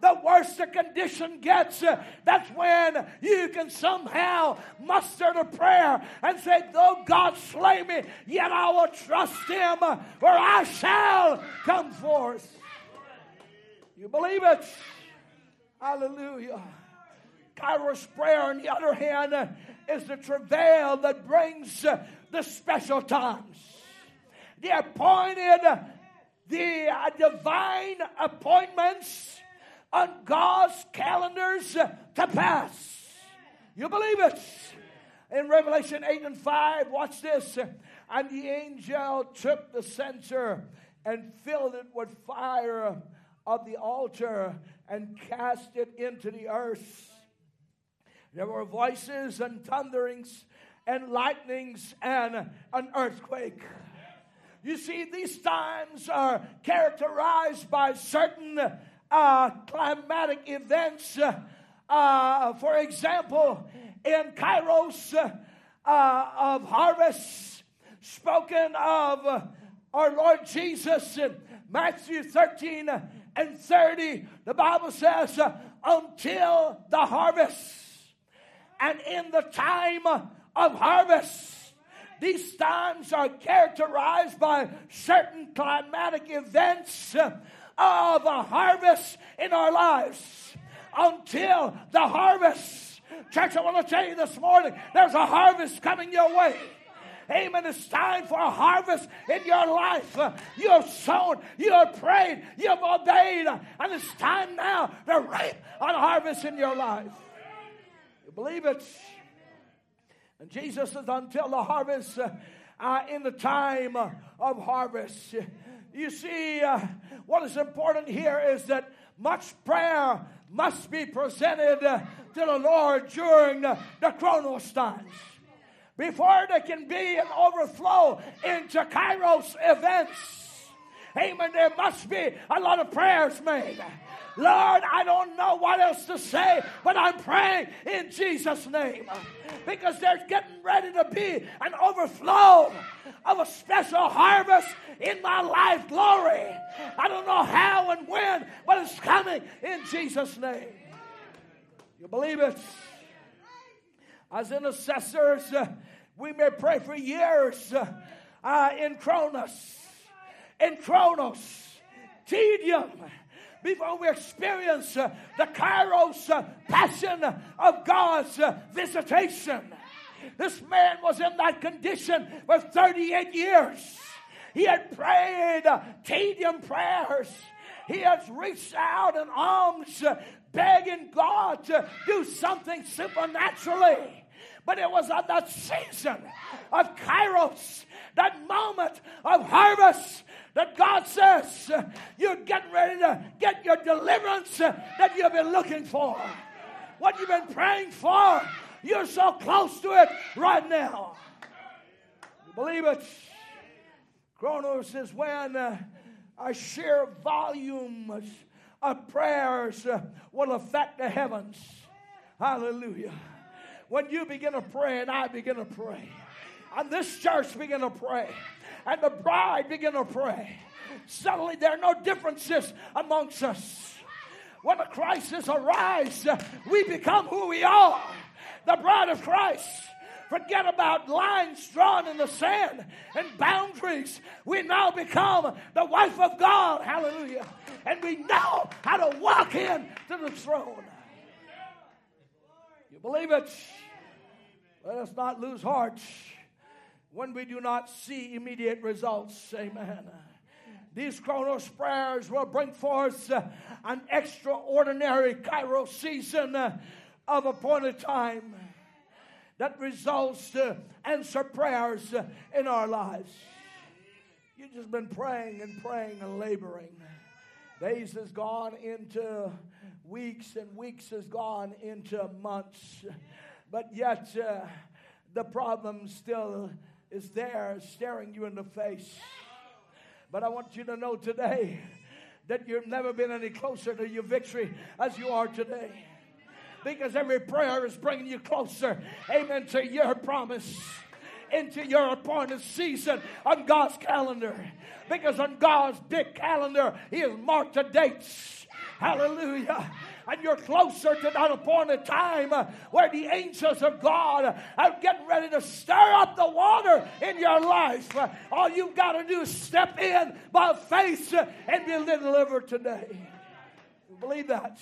Speaker 4: the worse the condition gets, uh, that's when you can somehow muster the prayer and say, Though God slay me, yet I will trust him, uh, for I shall come forth. You believe it? Hallelujah. Kairos prayer, on the other hand, uh, is the travail that brings the special times. The appointed, the divine appointments on God's calendars to pass. You believe it? In Revelation 8 and 5, watch this. And the angel took the censer and filled it with fire of the altar and cast it into the earth. There were voices and thunderings and lightnings and an earthquake. You see, these times are characterized by certain uh, climatic events. Uh, uh, for example, in Kairos uh, of harvest, spoken of our Lord Jesus in Matthew 13 and 30, the Bible says, until the harvest. And in the time of harvest, these times are characterized by certain climatic events of a harvest in our lives until the harvest. Church, I want to tell you this morning there's a harvest coming your way. Amen. It's time for a harvest in your life. You have sown, you have prayed, you have obeyed, and it's time now to reap a harvest in your life. You believe it? And Jesus says, until the harvest, uh, in the time of harvest. You see, uh, what is important here is that much prayer must be presented uh, to the Lord during the, the Kronos times. Before there can be an overflow into Kairos events, amen, there must be a lot of prayers made. Lord, I don't know what else to say, but I'm praying in Jesus' name because there's getting ready to be an overflow of a special harvest in my life. Glory. I don't know how and when, but it's coming in Jesus' name. You believe it? As intercessors, uh, we may pray for years uh, uh, in Kronos, in Kronos, tedium before we experience uh, the kairos uh, passion of God's uh, visitation. This man was in that condition for 38 years. He had prayed tedium prayers. He has reached out in arms, begging God to do something supernaturally. But it was at that season of kairos, that moment of harvest, that God says uh, you're getting ready to get your deliverance uh, that you've been looking for. What you've been praying for, you're so close to it right now. Believe it? Kronos is when uh, a sheer volume of prayers uh, will affect the heavens. Hallelujah. When you begin to pray and I begin to pray, and this church begin to pray, and the bride begin to pray, suddenly there are no differences amongst us. When a crisis arises, we become who we are the bride of Christ. Forget about lines drawn in the sand and boundaries. We now become the wife of God. Hallelujah. And we know how to walk in to the throne. You believe it? Let us not lose heart when we do not see immediate results. Amen. These Kronos prayers will bring forth an extraordinary Kairos season of appointed time that results to answer prayers in our lives. You've just been praying and praying and laboring. Days has gone into weeks, and weeks has gone into months. But yet, uh, the problem still is there, staring you in the face. But I want you to know today that you've never been any closer to your victory as you are today because every prayer is bringing you closer, amen, to your promise into your appointed season on God's calendar. Because on God's big calendar, He has marked the dates. Hallelujah. And you're closer to that appointed time uh, where the angels of God are getting ready to stir up the water in your life. Uh, all you've got to do is step in by faith uh, and be delivered today. Believe that?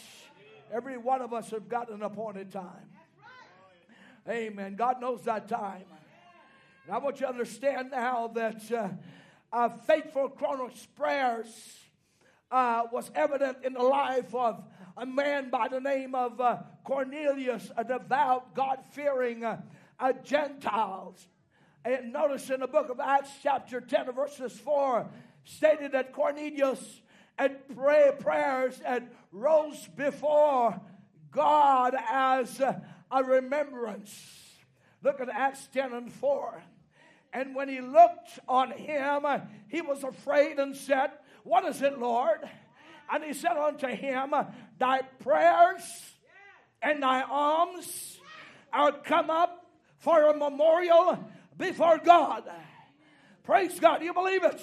Speaker 4: Every one of us have got an appointed time. Amen. God knows that time. And I want you to understand now that uh, uh, faithful Kronos prayers uh, was evident in the life of a man by the name of uh, Cornelius, a devout, God fearing uh, Gentiles. And notice in the book of Acts, chapter 10, verses 4, stated that Cornelius and pray prayers and rose before God as a remembrance. Look at Acts 10 and 4. And when he looked on him, he was afraid and said, What is it, Lord? And he said unto him, Thy prayers and thy alms are come up for a memorial before God. Praise God. Do you believe it?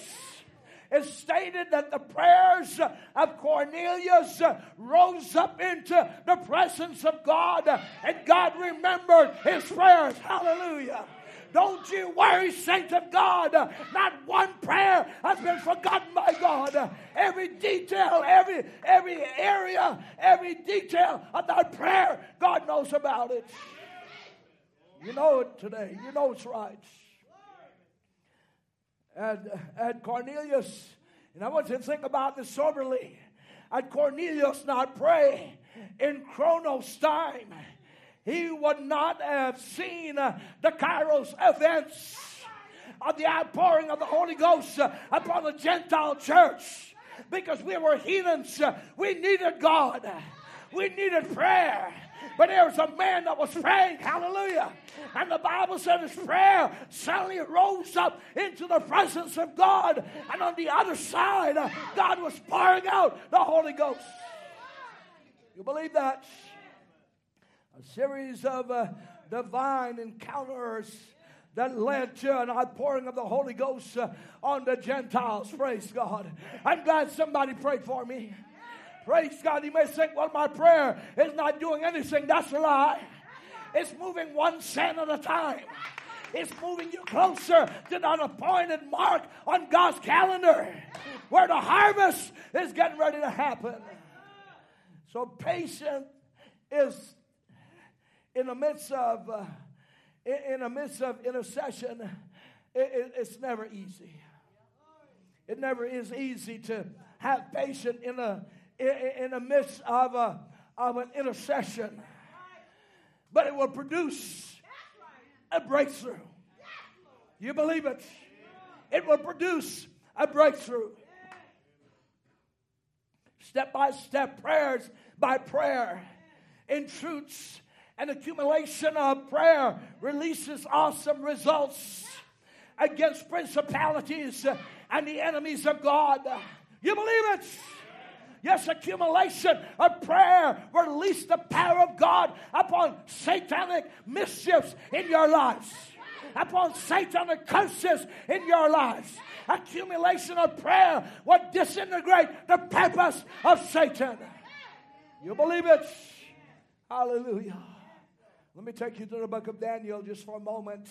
Speaker 4: It's stated that the prayers of Cornelius rose up into the presence of God, and God remembered his prayers. Hallelujah. Don't you worry, saints of God. Not one prayer has been forgotten by God. Every detail, every every area, every detail of that prayer, God knows about it. You know it today. You know it's right and, and Cornelius, and I want you to think about this soberly. And Cornelius not pray in Kronos time, he would not have seen uh, the Kairos events of the outpouring of the Holy Ghost uh, upon the Gentile church because we were heathens. Uh, we needed God. We needed prayer. But there was a man that was praying, hallelujah. And the Bible said his prayer suddenly rose up into the presence of God. And on the other side, God was pouring out the Holy Ghost. You believe that? Series of uh, divine encounters that led to an outpouring of the Holy Ghost uh, on the Gentiles. Praise God. I'm glad somebody prayed for me. Praise God. You may think, well, my prayer is not doing anything. That's a lie. It's moving one cent at a time. It's moving you closer to that appointed mark on God's calendar where the harvest is getting ready to happen. So, patience is in the midst of uh, in the midst of intercession. It, it, it's never easy. It never is easy to have patience in a in, in the midst of, a, of an intercession, but it will produce a breakthrough. You believe it? It will produce a breakthrough. step by step, prayers by prayer, in truths and accumulation of prayer releases awesome results against principalities and the enemies of God. You believe it? Yes, accumulation of prayer release the power of God upon satanic mischiefs in your lives, upon satanic curses in your lives. Accumulation of prayer will disintegrate the purpose of Satan. You believe it? Hallelujah. Let me take you to the book of Daniel just for a moment.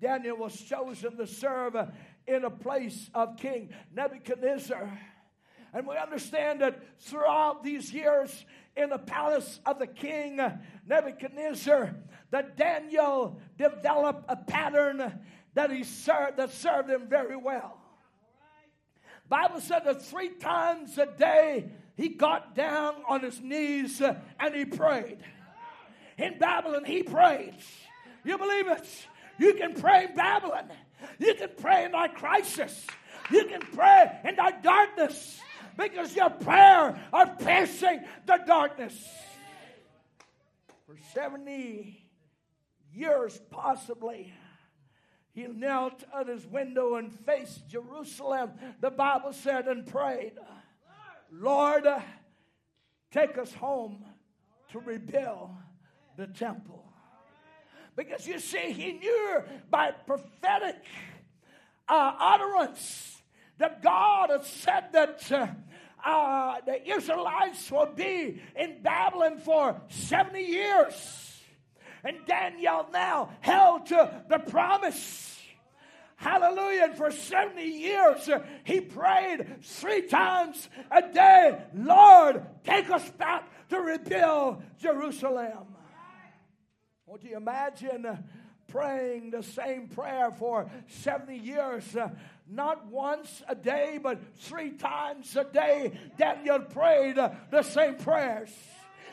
Speaker 4: Daniel was chosen to serve in a place of King Nebuchadnezzar. And we understand that throughout these years in the palace of the king Nebuchadnezzar, that Daniel developed a pattern that he served that served him very well. Bible said that three times a day he got down on his knees and he prayed. In Babylon, he prayed. You believe it? You can pray in Babylon. You can pray in thy crisis. You can pray in thy darkness because your prayer are piercing the darkness. For 70 years, possibly, he knelt at his window and faced Jerusalem, the Bible said, and prayed, Lord, take us home to rebuild the temple. Because you see, he knew by prophetic uh, utterance that God had said that uh, uh, the Israelites will be in Babylon for 70 years. And Daniel now held to the promise. Hallelujah. And for 70 years, uh, he prayed three times a day Lord, take us back to rebuild Jerusalem. Would you imagine praying the same prayer for 70 years? Uh, not once a day, but three times a day, Daniel prayed uh, the same prayers.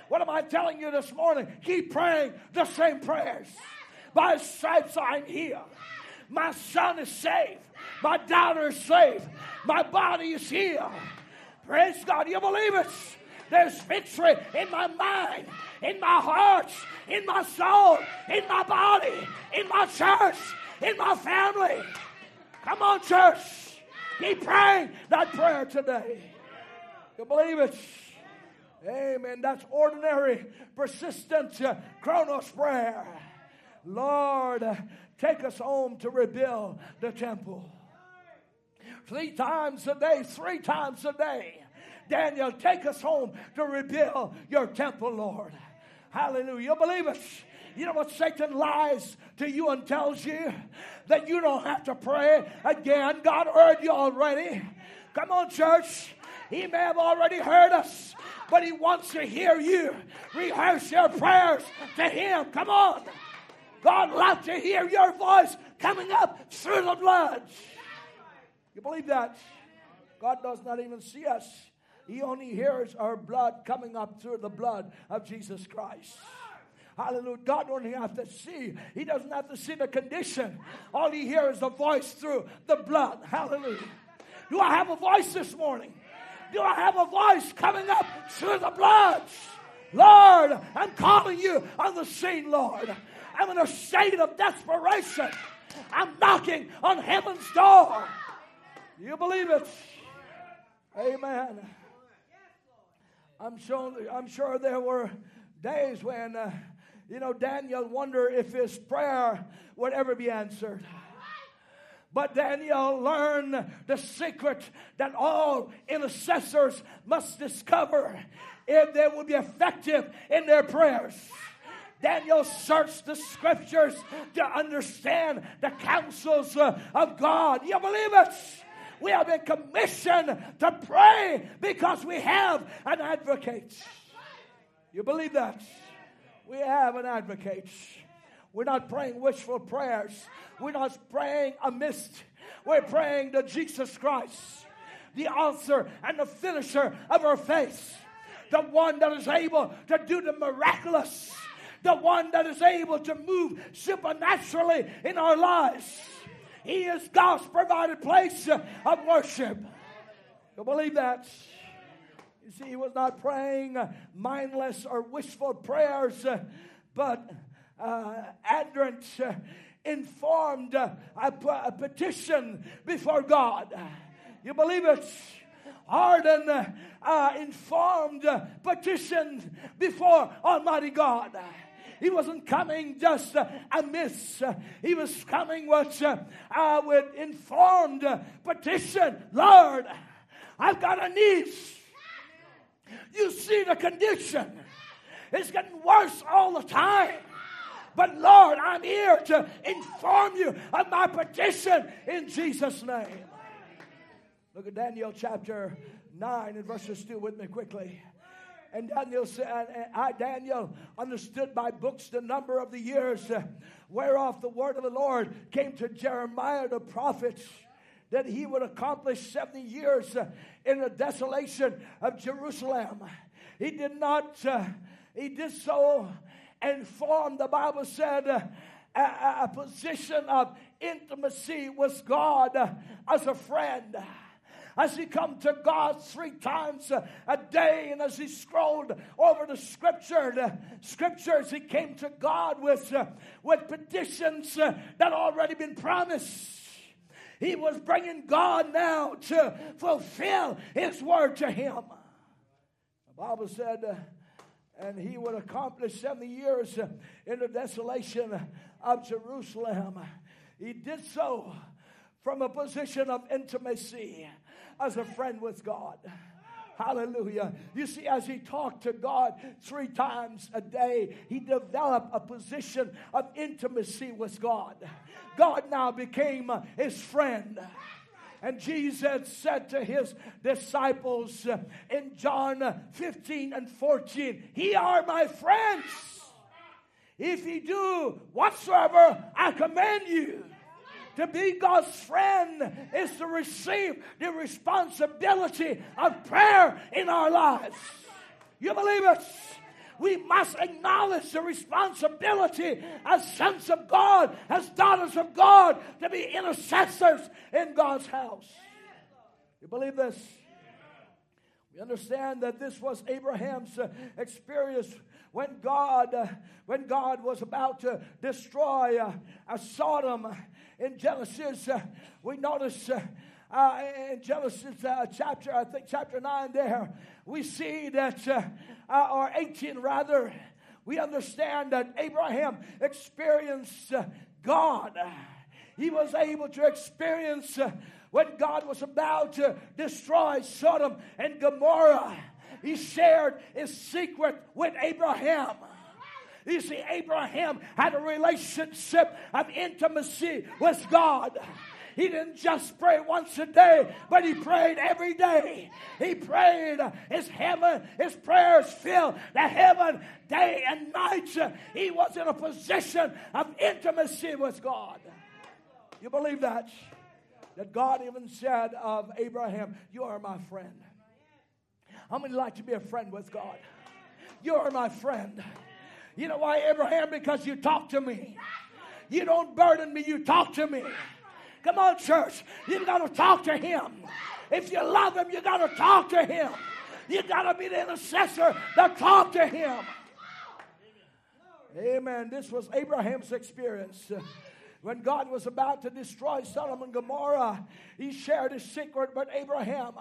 Speaker 4: What am I telling you this morning? Keep praying the same prayers. By stripes I'm here. My son is saved. My daughter is saved. My body is healed. Praise God. You believe it? There's victory in my mind, in my heart, in my soul, in my body, in my church, in my family. Come on, church. Keep praying that prayer today. You believe it? Amen. That's ordinary, persistent uh, Kronos prayer. Lord, take us home to rebuild the temple. Three times a day, three times a day. Daniel, take us home to rebuild your temple, Lord. Hallelujah. You believe it? You know what Satan lies to you and tells you? That you don't have to pray again. God heard you already. Come on, church. He may have already heard us, but he wants to hear you. Rehearse your prayers to him. Come on. God loves to hear your voice coming up through the blood. You believe that? God does not even see us. He only hears our blood coming up through the blood of Jesus Christ. Hallelujah. God only have to see. He doesn't have to see the condition. All he hears is the voice through the blood. Hallelujah. Do I have a voice this morning? Do I have a voice coming up through the blood? Lord, I'm calling you on the scene, Lord. I'm in a state of desperation. I'm knocking on heaven's door. You believe it? Amen. I'm sure, I'm sure there were days when, uh, you know, Daniel wondered if his prayer would ever be answered. But Daniel learned the secret that all intercessors must discover if they will be effective in their prayers. Daniel searched the scriptures to understand the counsels uh, of God. You believe it? We have been commissioned to pray because we have an advocate. You believe that? We have an advocate. We're not praying wishful prayers. We're not praying a mist. We're praying to Jesus Christ, the author and the finisher of our faith, the one that is able to do the miraculous, the one that is able to move supernaturally in our lives. He is God's provided place of worship. You believe that? You see, he was not praying mindless or wishful prayers, but uh, uh, informed uh, a, petition before God. You believe it? ardent, uh, informed petition before Almighty God. He wasn't coming just uh, amiss. he was coming with, uh, with informed petition. Lord, I've got a niece. You see the condition. It's getting worse all the time. But Lord, I'm here to inform you of my petition in Jesus' name. Look at Daniel chapter 9 and verses 2 with me quickly. And Daniel said, I, Daniel, understood by books the number of the years uh, whereof the word of the Lord came to Jeremiah the prophet that he would accomplish 70 years uh, in the desolation of Jerusalem. He did not, uh, he did so and formed, the Bible said, uh, a, a, position of intimacy with God as a friend as he come to God three times a day, and as he scrolled over the scripture, the scriptures, he came to God with, uh, with petitions uh, that already been promised. He was bringing God now to fulfill his word to him. The Bible said, uh, and he would accomplish 70 years in the desolation of Jerusalem. He did so from a position of intimacy as a friend with God. Hallelujah. You see, as he talked to God three times a day, he developed a position of intimacy with God. God now became his friend. And Jesus said to his disciples in John 15 and 14, He are my friends. If ye do whatsoever I command you. To be God's friend is to receive the responsibility of prayer in our lives. You believe it? We must acknowledge the responsibility as sons of God, as daughters of God, to be intercessors in God's house. You believe this? We understand that this was Abraham's uh, experience when God, uh, when God was about to destroy uh, Sodom in Genesis, uh, we notice uh, uh, in Genesis uh, chapter, I think chapter 9 there, we see that, uh, uh, or 18 rather, we understand that Abraham experienced God. He was able to experience when God was about to destroy Sodom and Gomorrah. He shared his secret with Abraham. You see, Abraham had a relationship of intimacy with God. He didn't just pray once a day, but he prayed every day. He prayed his heaven, his prayers filled the heaven day and night. He was in a position of intimacy with God. You believe that? That God even said of Abraham, You are my friend. How many like to be a friend with God? You are my friend. You know why, Abraham? Because you talk to me. You don't burden me, you talk to me. Come on, church. You got to talk to him. If you love him, you got to talk to him. You got to be the intercessor that talk to him. Amen. This was Abraham's experience. When God was about to destroy Sodom and Gomorrah, he shared his secret with Abraham.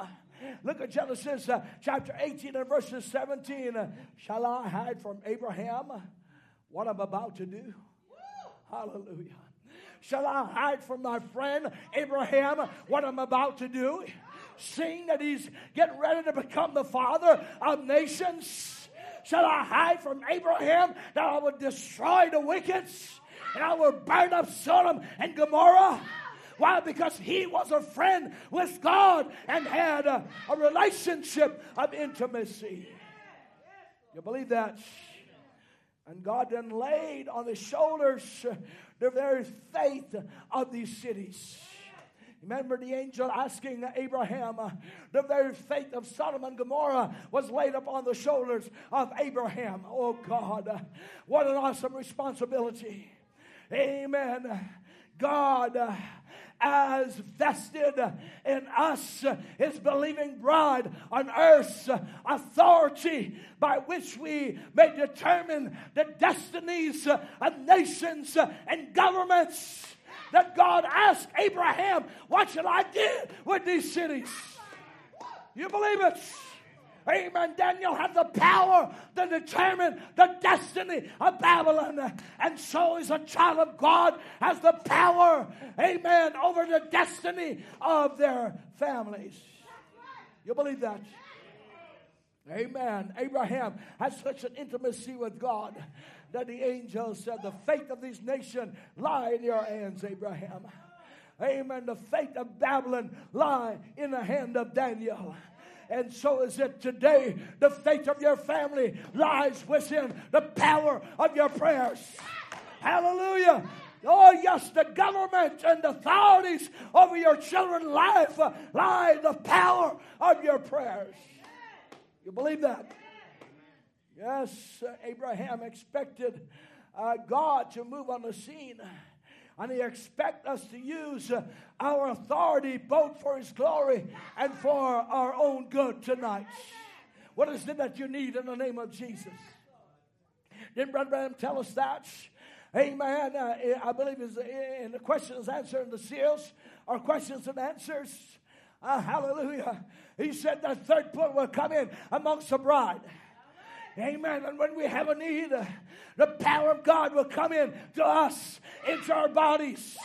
Speaker 4: Look at Genesis uh, chapter 18 and verses 17. Uh, Shall I hide from Abraham what I'm about to do? Hallelujah. Shall I hide from my friend Abraham what I'm about to do? Seeing that he's getting ready to become the father of nations. Shall I hide from Abraham that I would destroy the wicked and I will burn up Sodom and Gomorrah? Why? Because he was a friend with God and had a, a relationship of intimacy. You believe that? And God then laid on the shoulders the very faith of these cities. Remember the angel asking Abraham, uh, the very faith of Sodom and Gomorrah was laid upon the shoulders of Abraham. Oh God, what an awesome responsibility. Amen. God as vested in us, his believing bride on earth, authority by which we may determine the destinies of nations and governments. That God asked Abraham, What shall I do with these cities? You believe it? Amen. Daniel had the power to determine the destiny of Babylon. And so is a child of God has the power, amen, over the destiny of their families. You believe that? Amen. Abraham had such an intimacy with God that the angel said, The fate of these nations lie in your hands, Abraham. Amen. The fate of Babylon lie in the hand of Daniel and so is it today. The fate of your family lies within the power of your prayers. Hallelujah. Oh, yes, the government and the authorities over your children's life lie the power of your prayers. You believe that? Yes, Abraham expected uh, God to move on the scene. And he expects us to use uh, our authority both for his glory and for our own good tonight. What is it that you need in the name of Jesus? Didn't Brother Branham tell us that? Amen. Uh, I believe is in the questions answered in the seals are questions and answers. Uh, hallelujah. He said that third point will come in amongst the bride. Amen. And when we have a need, the power of God will come in to us, into our bodies.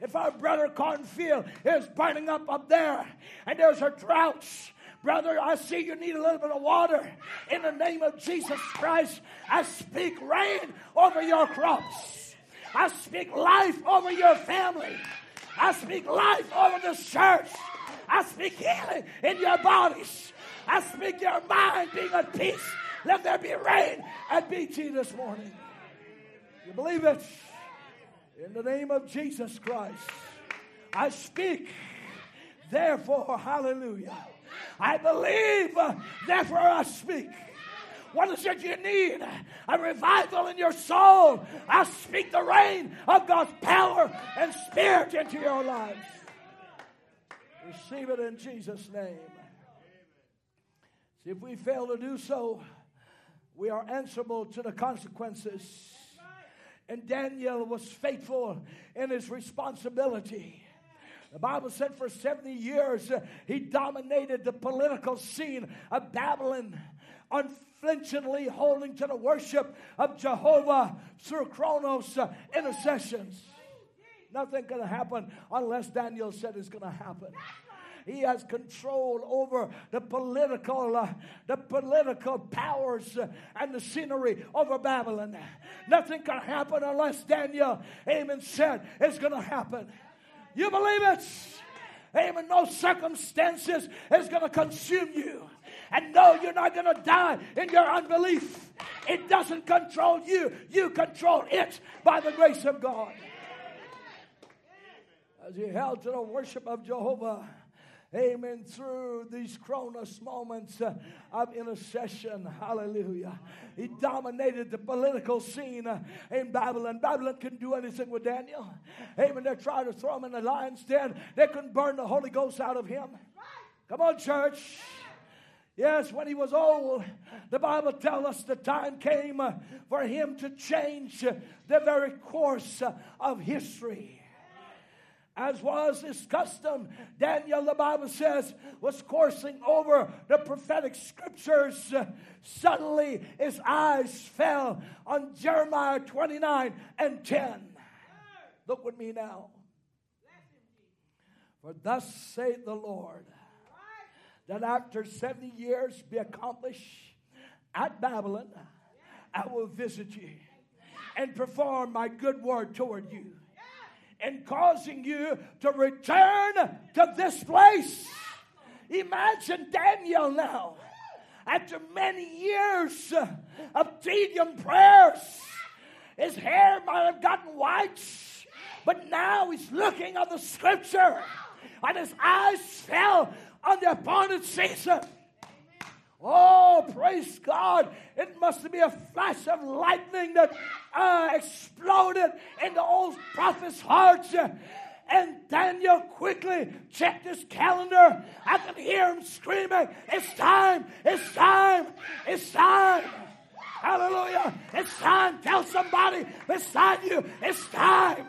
Speaker 4: If our brother cornfield is burning up up there and there's a drought, brother, I see you need a little bit of water. In the name of Jesus Christ, I speak rain over your crops. I speak life over your family. I speak life over the church. I speak healing in your bodies. I speak your mind being at peace let there be rain at BT this morning. You believe it? In the name of Jesus Christ, I speak. Therefore, hallelujah. I believe, therefore I speak. What is it you need? A revival in your soul. I speak the rain of God's power and spirit into your lives. Receive it in Jesus' name. See, if we fail to do so, we are answerable to the consequences. And Daniel was faithful in his responsibility. The Bible said for 70 years uh, he dominated the political scene of Babylon, unflinchingly holding to the worship of Jehovah through Kronos uh, intercessions. Nothing can happen unless Daniel said it's going to happen. He has control over the political, uh, the political powers uh, and the scenery over Babylon. Nothing can happen unless Daniel, amen, said it's going to happen. You believe it? Amen. No circumstances is going to consume you. And no, you're not going to die in your unbelief. It doesn't control you, you control it by the grace of God. As he held to the worship of Jehovah, Amen. Through these Kronos moments uh, of intercession. Hallelujah. He dominated the political scene uh, in Babylon. Babylon couldn't do anything with Daniel. Amen. They tried to throw him in the lion's den. They couldn't burn the Holy Ghost out of him. Come on, church. Yes, when he was old, the Bible tells us the time came uh, for him to change the very course of history as was his custom, Daniel, the Bible says, was coursing over the prophetic scriptures. Suddenly, his eyes fell on Jeremiah 29 and 10. Look with me now. For thus saith the Lord, that after 70 years be accomplished at Babylon, I will visit you and perform my good word toward you and causing you to return to this place. Imagine Daniel now, after many years of tedium prayers, his hair might have gotten white, but now he's looking at the scripture, and his eyes fell on the appointed season. Oh, praise God. It must be a flash of lightning that uh, exploded in the old prophet's heart. And Daniel quickly checked his calendar. I can hear him screaming, It's time, it's time, it's time. Hallelujah. It's time. Tell somebody beside you, it's time.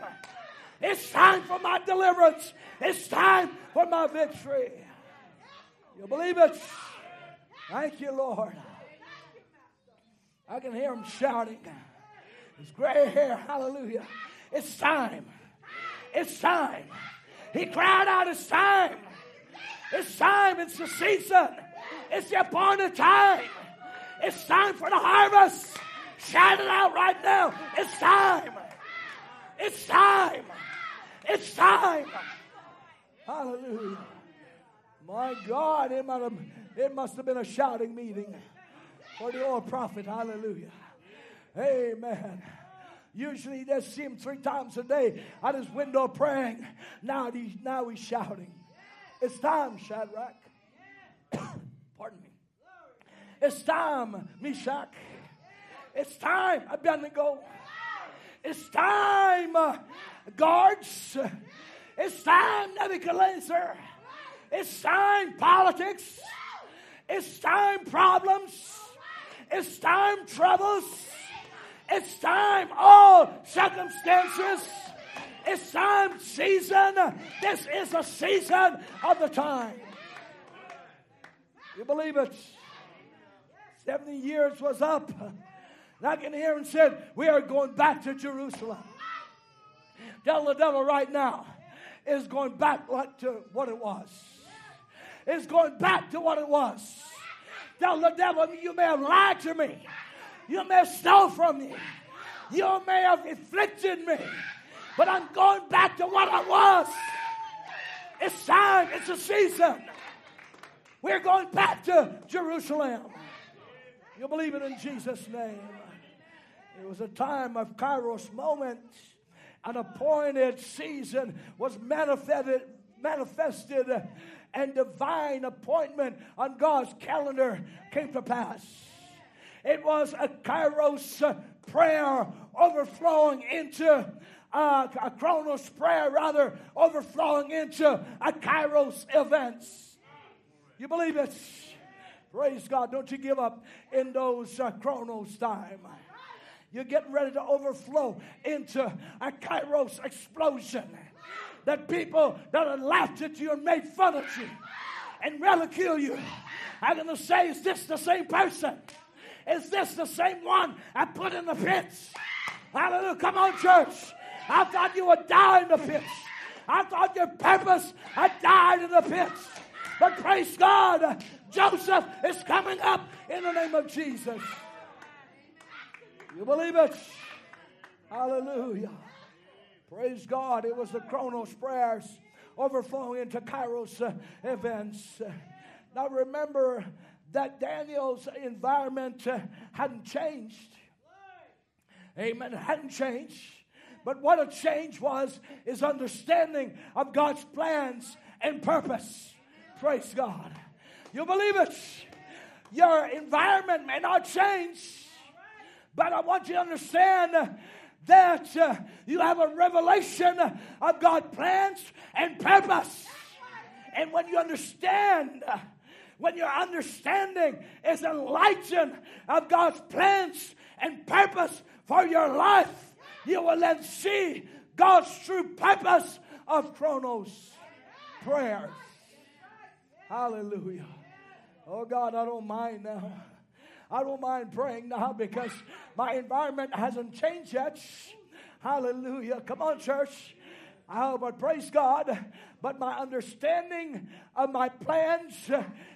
Speaker 4: It's time for my deliverance. It's time for my victory. You believe it? Thank you, Lord. I can hear him shouting. His gray hair, hallelujah. It's time. It's time. He cried out, It's time. It's time. It's the season. It's the appointed time. It's time for the harvest. Shout it out right now. It's time. It's time. It's time. Hallelujah. My God, might have, it must have been a shouting meeting for the old prophet. Hallelujah. Amen. Usually he just see him three times a day at his window praying. Now he's, now he's shouting. It's time, Shadrach. [COUGHS] Pardon me. It's time, Meshach. It's time, Abednego. It's time, uh, guards. It's time, Nebuchadnezzar. It's time, politics. It's time, problems. It's time, troubles. It's time, all circumstances. It's time, season. This is a season of the time. You believe it? 70 years was up. And I can hear him said, We are going back to Jerusalem. Tell the devil right now, is going back like to what it was. It's going back to what it was. Tell the devil, you may have lied to me. You may have stole from me. You may have afflicted me. But I'm going back to what I was. It's time. It's a season. We're going back to Jerusalem. You believe it in Jesus' name. It was a time of kairos moments. An appointed season was manifested, manifested and divine appointment on God's calendar came to pass. It was a kairos prayer overflowing into uh, a kronos prayer, rather, overflowing into a kairos events. You believe it? Praise God. Don't you give up in those uh, kronos time. You're getting ready to overflow into a kairos explosion. That people that have laughed at you and made fun of you and ridicule you are going to say, Is this the same person? Is this the same one I put in the pits? Hallelujah. Come on, church. I thought you would die in the pits. I thought your purpose had died in the pits. But praise God, Joseph is coming up in the name of Jesus. You believe it? Hallelujah. Praise God. It was the Kronos prayers overflowing into Kairos uh, events. Now remember that Daniel's environment uh, hadn't changed. Amen. It hadn't changed. But what a change was is understanding of God's plans and purpose. Praise God. You believe it? Your environment may not change, but I want you to understand that uh, you have a revelation of God's plans and purpose. And when you understand, when your understanding is enlightened of God's plans and purpose for your life, you will then see God's true purpose of Kronos prayers. Hallelujah. Oh God, I don't mind now. I don't mind praying now because my environment hasn't changed yet. Hallelujah. Come on, church. Oh, but praise God. But my understanding of my plans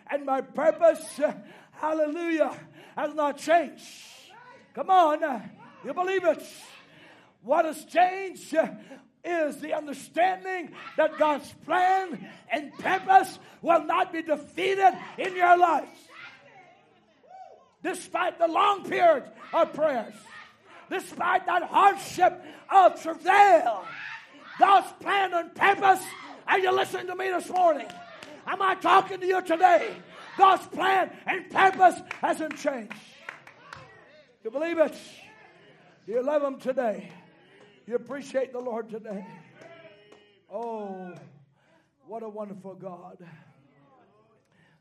Speaker 4: and my purpose, hallelujah, has not changed. Come on. You believe it? What has changed is the understanding that God's plan and purpose will not be defeated in your life despite the long period of prayers, despite that hardship of travail. God's plan and purpose. Are you listening to me this morning? Am I talking to you today? God's plan and purpose hasn't changed. You believe it? Do you love Him today. Do You appreciate the Lord today. Oh, what a wonderful God.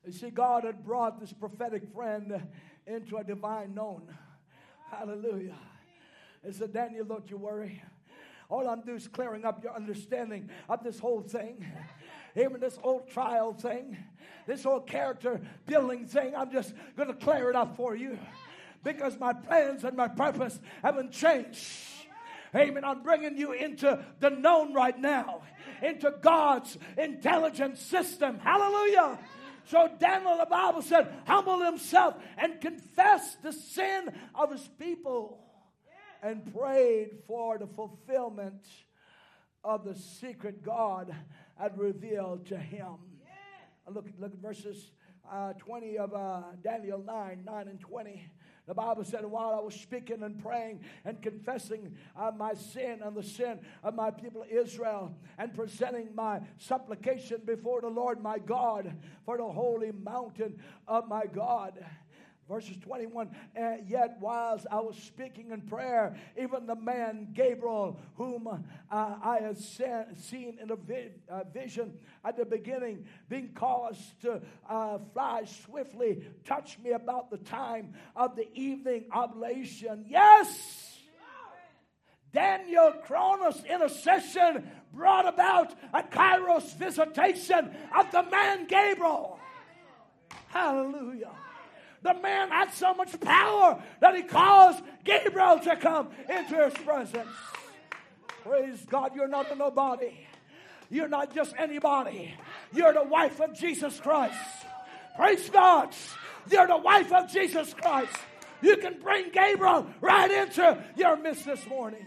Speaker 4: You see, God had brought this prophetic friend into a divine known. Hallelujah. He said, Daniel, don't you worry. All I'm doing is clearing up your understanding of this whole thing. Even this whole trial thing, this whole character building thing, I'm just going to clear it up for you because my plans and my purpose haven't changed. Amen. I'm bringing you into the known right now, into God's intelligent system. Hallelujah. So Daniel, the Bible said, humbled himself and confessed the sin of his people and prayed for the fulfillment of the secret God had revealed to him. Look, look at verses uh, 20 of uh, Daniel 9, 9 and 20. The Bible said, while I was speaking and praying and confessing uh, my sin and the sin of my people Israel and presenting my supplication before the Lord my God for the holy mountain of my God Verses 21 And yet, whilst I was speaking in prayer, even the man Gabriel, whom uh, I had seen in a vi- uh, vision at the beginning, being caused to uh, fly swiftly, touched me about the time of the evening oblation. Yes! Daniel Kronos intercession brought about a Kairos visitation of the man Gabriel. Hallelujah. The man had so much power that he caused Gabriel to come into his presence. Praise God, you're not a nobody. You're not just anybody. You're the wife of Jesus Christ. Praise God. You're the wife of Jesus Christ. You can bring Gabriel right into your midst this morning.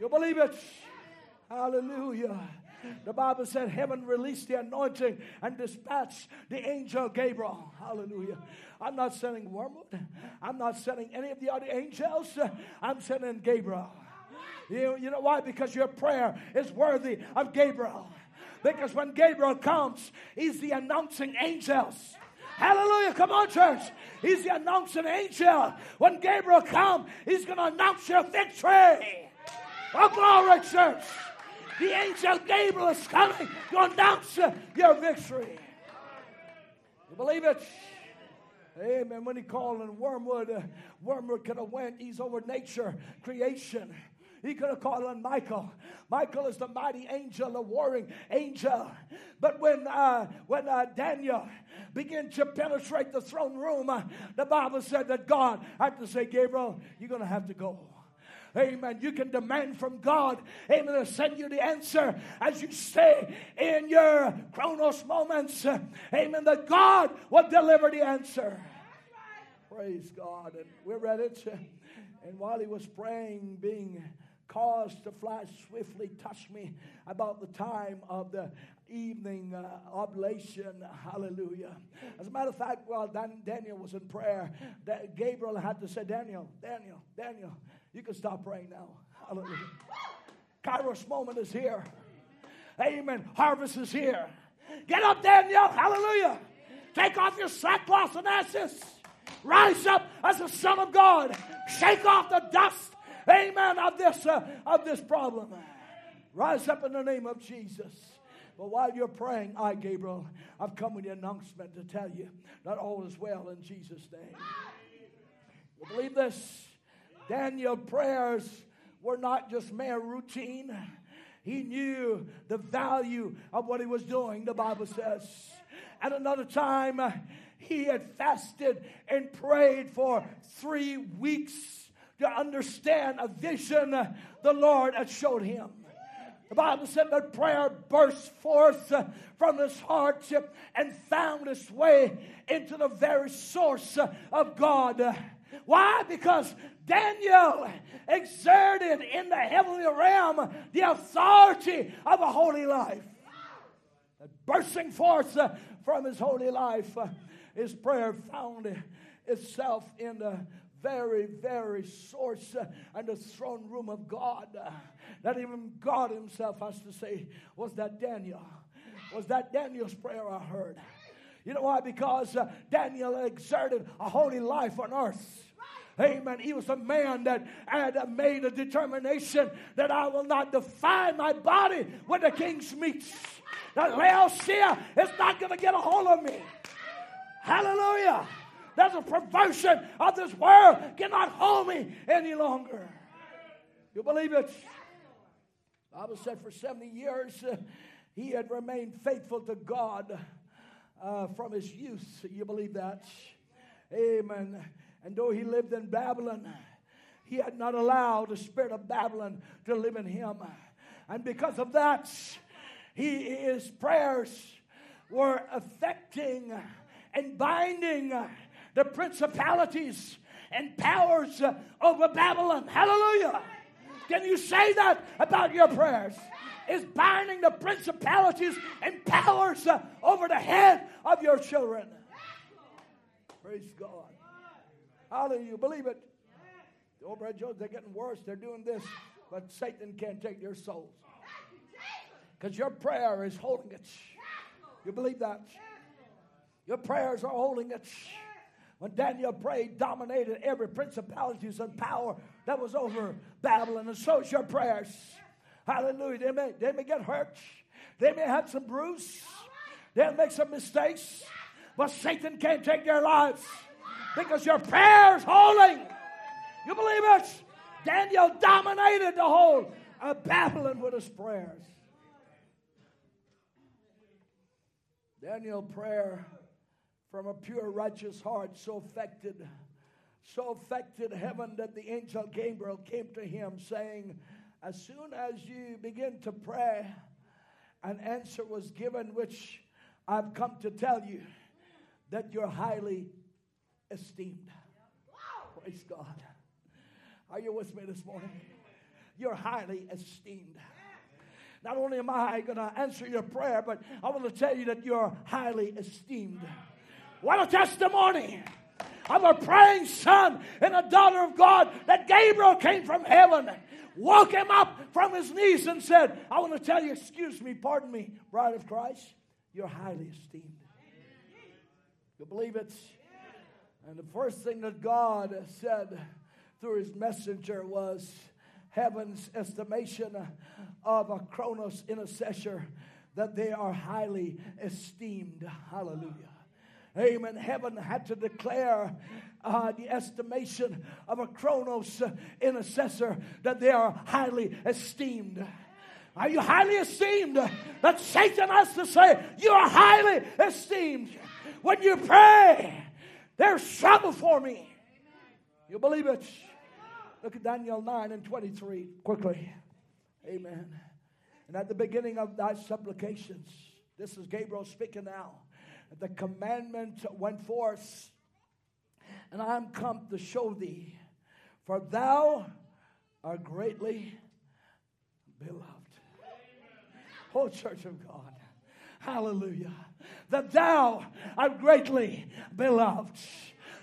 Speaker 4: You believe it? Hallelujah. The Bible said heaven released the anointing and dispatched the angel Gabriel. Hallelujah. I'm not sending Wormwood. I'm not sending any of the other angels. I'm sending Gabriel. You, you know why? Because your prayer is worthy of Gabriel. Because when Gabriel comes, he's the announcing angels. Hallelujah. Come on, church. He's the announcing angel. When Gabriel comes, he's going to announce your victory. Oh, glory, church. The angel Gabriel is coming to announce your victory. You believe it? Amen. When he called in Wormwood, uh, Wormwood could have went. He's over nature, creation. He could have called on Michael. Michael is the mighty angel, the warring angel. But when uh, when uh, Daniel began to penetrate the throne room, uh, the Bible said that God had to say, Gabriel, you're going to have to go. Amen. You can demand from God, amen, to send you the answer as you stay in your kronos moments. Amen. That God will deliver the answer. Praise God. And we read it. And while he was praying, being caused to fly swiftly, touched me about the time of the evening uh, oblation. Hallelujah. As a matter of fact, while Dan- Daniel was in prayer, that Gabriel had to say, Daniel, Daniel, Daniel, you can stop praying now. Hallelujah. Kairos moment is here. Amen. Harvest is here. Get up, Daniel. Hallelujah. Take off your sackcloth and ashes. Rise up as a son of God. Shake off the dust. Amen. Of this uh, of this problem. Rise up in the name of Jesus. But while you're praying, I, Gabriel, I've come with the announcement to tell you that all is well in Jesus' name. You believe this? Daniel prayers were not just mere routine. He knew the value of what he was doing, the Bible says. At another time, he had fasted and prayed for three weeks to understand a vision the Lord had showed him. The Bible said that prayer burst forth from his heart and found its way into the very source of God. Why? Because Daniel exerted in the heavenly realm the authority of a holy life. Bursting forth uh, from his holy life, uh, his prayer found itself in the very, very source uh, and the throne room of God. That even God Himself has to say, Was that Daniel? Was that Daniel's prayer I heard? You know why? Because Daniel exerted a holy life on earth. Amen. He was a man that had made a determination that I will not define my body with the king's meats. That Laodicea is not going to get a hold of me. Hallelujah. There's a perversion of this world cannot hold me any longer. You believe it? Bible said for 70 years uh, he had remained faithful to God uh, from his youth. You believe that? Amen. And though he lived in Babylon, he had not allowed the spirit of Babylon to live in him. And because of that, he, his prayers were affecting and binding the principalities and powers over Babylon. Hallelujah. Can you say that about your prayers? Is binding the principalities and powers uh, over the head of your children. Praise God. Hallelujah. Believe it. Oh, the old Brad Jones, they're getting worse. They're doing this, but Satan can't take their souls. Because your prayer is holding it. You believe that? Your prayers are holding it. When Daniel prayed, dominated every principalities and power that was over Babylon. And so is your prayers. Hallelujah. They may, they may get hurt. They may have some bruise. They'll make some mistakes. But Satan can't take their lives because your prayers holding. You believe it? Daniel dominated the whole of Babylon with his prayers. Daniel prayer from a pure righteous heart so affected so affected heaven that the angel Gabriel came to him saying as soon as you begin to pray an answer was given which I've come to tell you that you're highly esteemed. Praise God. Are you with me this morning? You're highly esteemed. Not only am I going to answer your prayer, but I want to tell you that you're highly esteemed. What a testimony of a praying son and a daughter of God that Gabriel came from heaven, woke him up from his knees, and said, I want to tell you, excuse me, pardon me, bride of Christ, you're highly esteemed. You believe it? And the first thing that God said through his messenger was heaven's estimation of a Kronos intercessor that they are highly esteemed. Hallelujah. Amen. Heaven had to declare uh, the estimation of a Kronos intercessor that they are highly esteemed. Are you highly esteemed? That Satan has to say, You are highly esteemed. When you pray, there's trouble for me. You believe it? Look at Daniel 9 and 23 quickly. Amen. And at the beginning of thy supplications, this is Gabriel speaking now the commandment went forth, and I am come to show thee, for thou art greatly beloved. Oh, church of God, hallelujah. That thou art greatly beloved.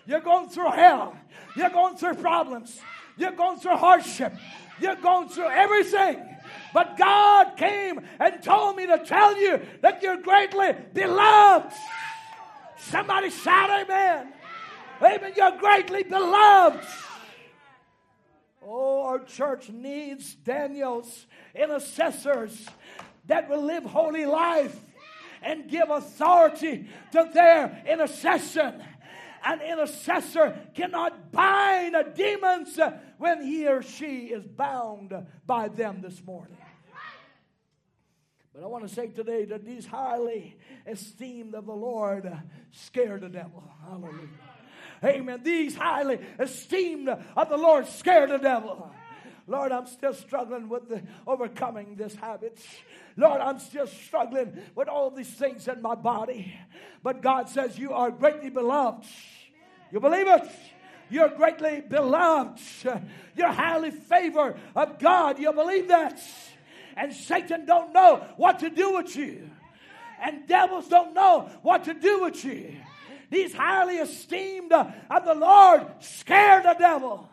Speaker 4: You're going through hell, you're going through problems, you're going through hardship, you're going through everything. But God came and told me to tell you that you're greatly beloved. Somebody shout amen. Amen. You're greatly beloved. Oh, our church needs Daniel's intercessors that will live holy life and give authority to their intercession. An intercessor cannot bind demons when he or she is bound by them this morning. But I want to say today that these highly esteemed of the Lord scare the devil. Hallelujah. Amen. These highly esteemed of the Lord scare the devil. Lord, I'm still struggling with the, overcoming this habit. Lord, I'm still struggling with all these things in my body. But God says, You are greatly beloved. You believe it? You're greatly beloved. You're highly favored of God. You believe that? and Satan don't know what to do with you. And devils don't know what to do with you. These highly esteemed of the Lord scare the devil.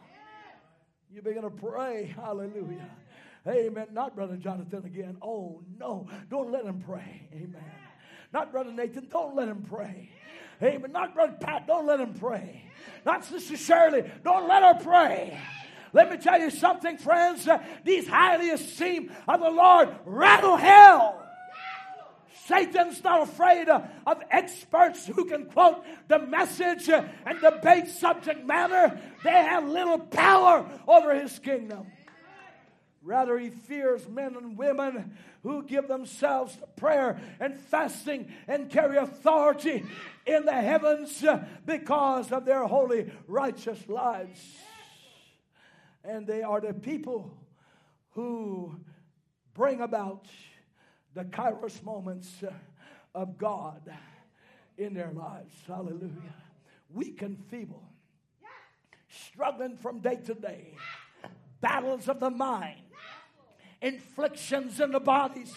Speaker 4: You begin to pray, hallelujah. Amen. Not Brother Jonathan again. Oh, no. Don't let him pray. Amen. Not Brother Nathan, don't let him pray. Amen. Not Brother Pat, don't let him pray. Not Sister Shirley, don't let her pray. Let me tell you something, friends. Uh, these highly esteemed of the Lord rattle hell. Satan's not afraid of, experts who can quote the message and debate subject matter. They have little power over his kingdom. Rather, he fears men and women who give themselves to prayer and fasting and carry authority in the heavens because of their holy, righteous lives. And they are the people who bring about the kairos moments of God in their lives. Hallelujah. Weak and feeble, struggling from day to day, battles of the mind, inflictions in the bodies,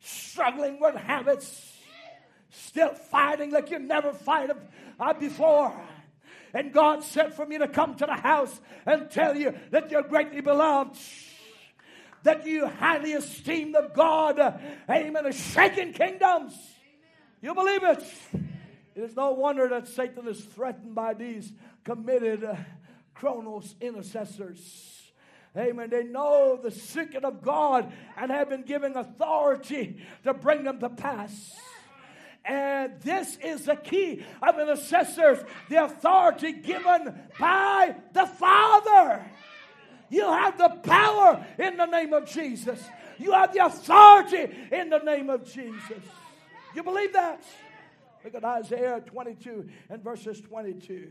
Speaker 4: struggling with habits, still fighting like you never fight uh, before. And God said for me to come to the house and tell you that you're greatly beloved that you highly esteem the God, amen, of shaking kingdoms. You believe it? It is no wonder that Satan is threatened by these committed uh, Kronos intercessors. Amen. They know the secret of God and have been given authority to bring them to pass. And this is the key of intercessors the authority given by the Father. You have the power in the name of Jesus. You have the authority in the name of Jesus. You believe that? Look at Isaiah 22 and verses 22.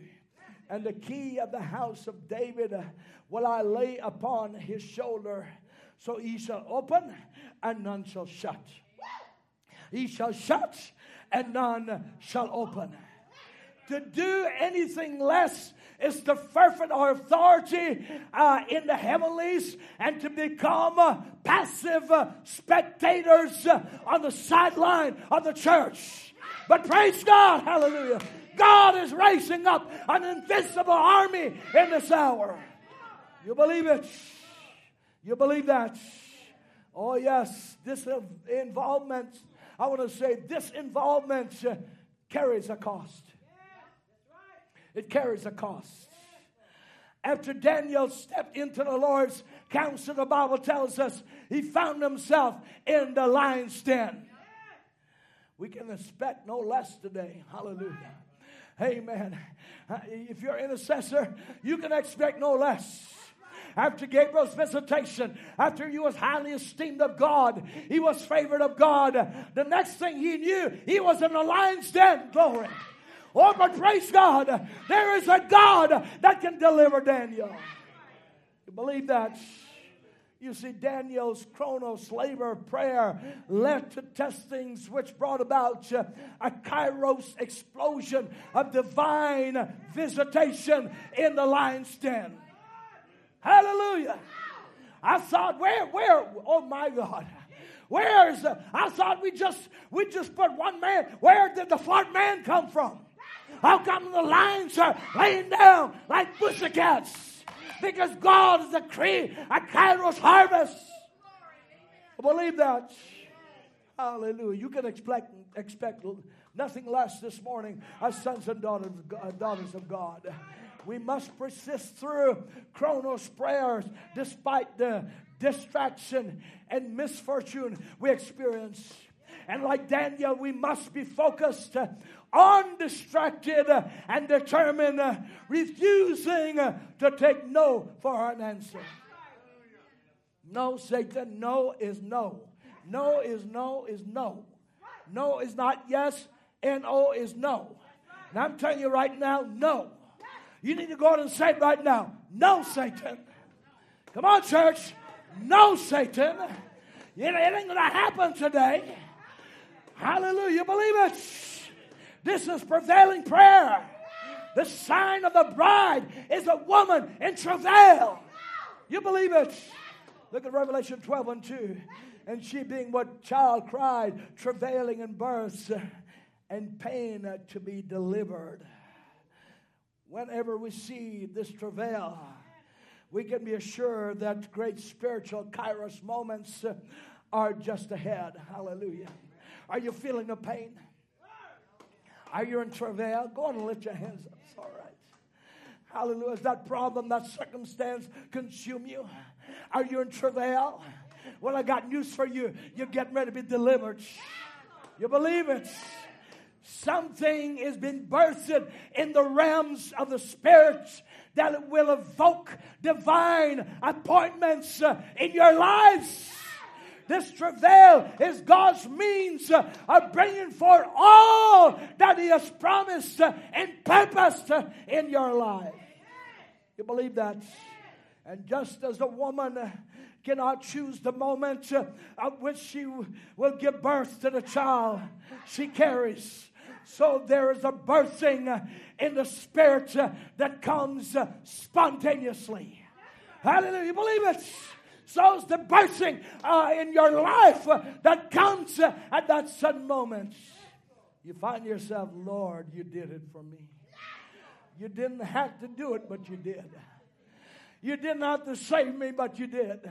Speaker 4: And the key of the house of David will I lay upon his shoulder. So he shall open and none shall shut. He shall shut and none shall open. To do anything less is to forfeit our authority uh, in the heavenlies and to become uh, passive uh, spectators uh, on the sideline of the church. But praise God, hallelujah. God is raising up an invincible army in this hour. You believe it? You believe that? Oh, yes, this involvement, I want to say, this involvement uh, carries a cost. It carries a cost. After Daniel stepped into the Lord's counsel, the Bible tells us he found himself in the lion's den. We can expect no less today. Hallelujah. Amen. If you're an intercessor, you can expect no less after Gabriel's visitation, after he was highly esteemed of God, he was favored of God. The next thing he knew, he was in the lion's den. Glory. Oh, but praise God, there is a God that can deliver Daniel. You believe that? You see, Daniel's kronos labor prayer led to testings which brought about uh, a kairos explosion of divine visitation in the lion's den. Hallelujah. I thought, where, where, oh my God. Where's the, I thought we just we just put one man. Where did the fourth man come from? How come the lions are laying down like pussycats? Because God is the cream, a kairos harvest. I believe that. Hallelujah. You can expect, expect nothing less this morning as sons and daughters, uh, daughters of God. We must persist through Kronos prayers despite the distraction and misfortune we experience. And like Daniel, we must be focused uh, undistracted uh, and determined, uh, refusing to take no for an answer. No, Satan, no is no. No is no is no. No is not yes, and no is no. And I'm telling you right now, no. You need to go out and say right now. No, Satan. Come on, church. No, Satan. It ain't going to happen today. Hallelujah. You believe it. This is prevailing prayer. The sign of the bride is a woman in travail. You believe it? Look at Revelation 12 and 2. And she, being what child cried, travailing in birth and pain to be delivered. Whenever we see this travail, we can be assured that great spiritual kairos moments are just ahead. Hallelujah. Are you feeling the pain? Are you in travail? Go on and lift your hands up. It's all right. Hallelujah. Is that problem, that circumstance consume you? Are you in travail? Well, I got news for you. You're getting ready to be delivered. You believe it? Something is being birthed in the realms of the spirit that will evoke divine appointments uh, in your lives. This travail is God's means of bringing forth all that He has promised and purposed in your life. You believe that? And just as a woman cannot choose the moment at which she will give birth to the child she carries, so there is a birthing in the spirit that comes spontaneously. Hallelujah. You believe it? So the birthing uh, in your life uh, that comes uh, at that sudden moment. You find yourself, Lord, you did it for me. You didn't have to do it, but you did. You didn't have to save me, but you did.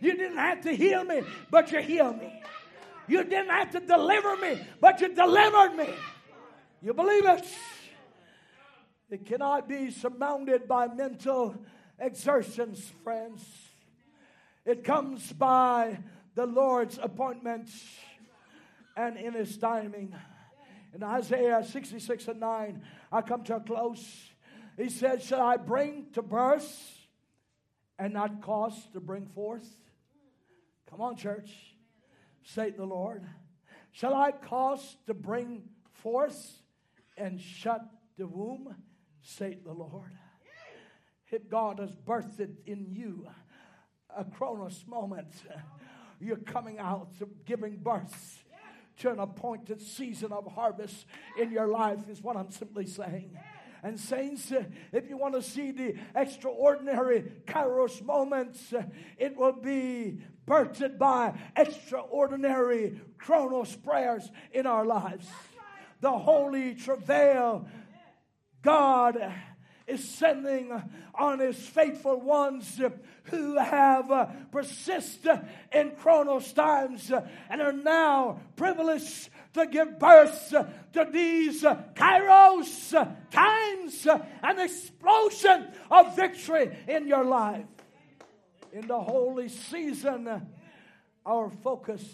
Speaker 4: You didn't have to heal me, but you healed me. You didn't have to deliver me, but you delivered me. You believe it? It cannot be surmounted by mental exertions, friends. It comes by the Lord's appointment and in His timing. In Isaiah 66 and 9, I come to a close. He said, Shall I bring to birth and not cause to bring forth? Come on, church. Say the Lord. Shall I cause to bring forth and shut the womb? Say the Lord. If God has birthed in you a kronos moment, you're coming out, giving birth to an appointed season of harvest in your life, is what I'm simply saying. And, saints, if you want to see the extraordinary kairos moments, it will be birthed by extraordinary kronos prayers in our lives. The holy travail, God is sending on his faithful ones who have uh, persisted in Kronos times and are now privileged to give birth to these Kairos times, an explosion of victory in your life. In the holy season, our focus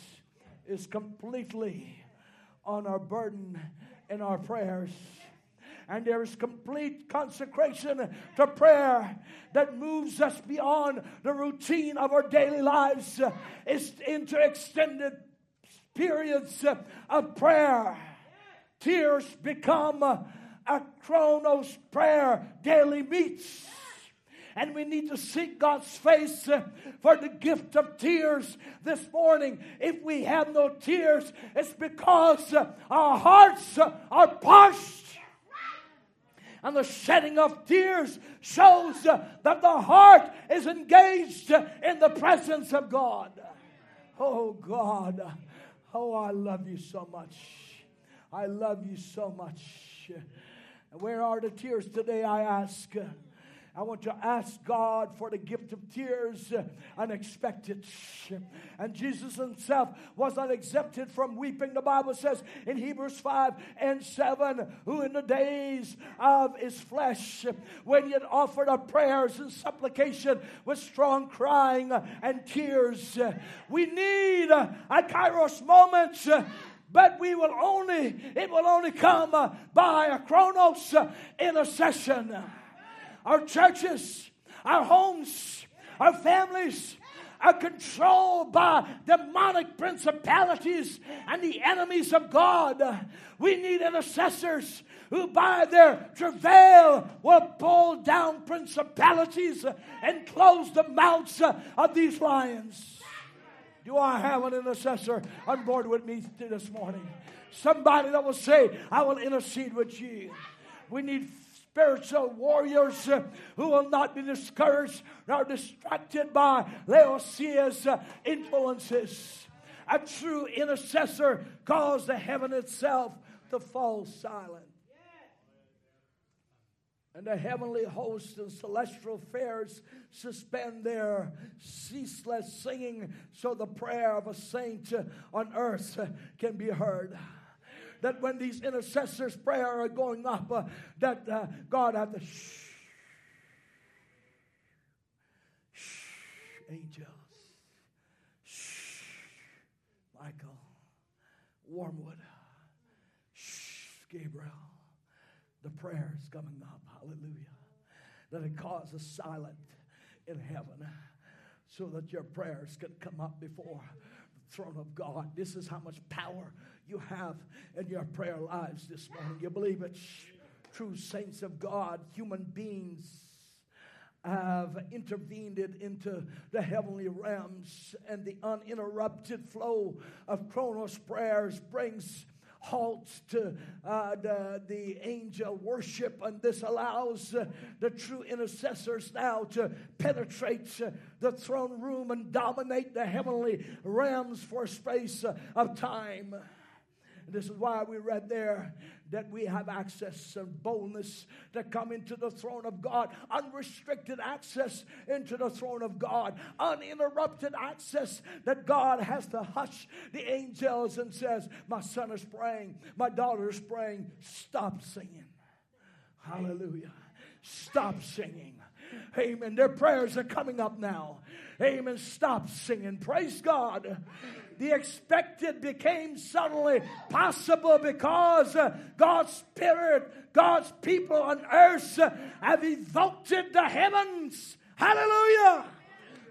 Speaker 4: is completely on our burden and our prayers and there is complete consecration to prayer that moves us beyond the routine of our daily lives it's into extended periods of prayer. Tears become a kronos prayer daily meets. And we need to seek God's face for the gift of tears this morning. If we have no tears, it's because our hearts are parched and the shedding of tears shows uh, that the heart is engaged in the presence of God. Oh, God. Oh, I love you so much. I love you so much. Where are the tears today, I ask? I want to ask God for the gift of tears uh, unexpected. And Jesus himself was not exempted from weeping. The Bible says in Hebrews 5 and 7, who in the days of his flesh, when he had offered up prayers and supplication with strong crying and tears, we need a kairos moment but we will only it will only come by a kronos intercession our churches, our homes, our families are controlled by demonic principalities and the enemies of God. We need intercessors who, by their travail, will pull down principalities and close the mouths of these lions. Do I have an intercessor on board with me this morning? Somebody that will say, I will intercede with you. We need spiritual warriors uh, who will not be discouraged nor distracted by Laodicea's uh, influences. A true intercessor caused the heaven itself to fall silent. and the heavenly hosts and celestial fairs suspend their ceaseless singing so the prayer of a saint on earth can be heard that when these intercessors prayer are going up uh, that uh, god had to shh, shh angels shh michael wormwood shh gabriel the prayer is coming up Hallelujah. That it causes silence in heaven so that your prayers can come up before the throne of God. This is how much power you have in your prayer lives this morning. You believe it? True saints of God, human beings have intervened into the heavenly realms, and the uninterrupted flow of Kronos prayers brings halts to uh, the, the angel worship, and this allows uh, the true intercessors now to penetrate uh, the throne room and dominate the heavenly realms for a space uh, of time. This is why we read there that we have access and boldness to come into the throne of God, unrestricted access into the throne of God, uninterrupted access that God has to hush the angels and says, My son is praying, my daughter is praying, stop singing. Hallelujah. Stop singing. Amen. Their prayers are coming up now. Amen. Stop singing. Praise God the expected became suddenly possible because uh, God's Spirit, God's people on earth uh, have evoked the heavens. Hallelujah!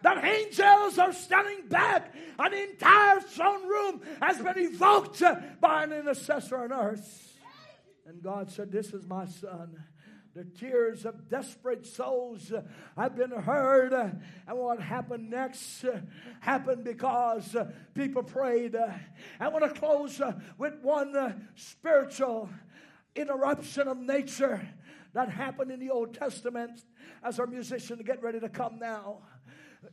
Speaker 4: That angels are standing back, An entire throne room has been evoked uh, by an intercessor on earth. And God said, This is my son the tears of desperate souls uh, have been heard. Uh, and what happened next uh, happened because uh, people prayed. Uh, I want to close uh, with one spiritual interruption of nature that happened in the Old Testament as our musicians get ready to come now.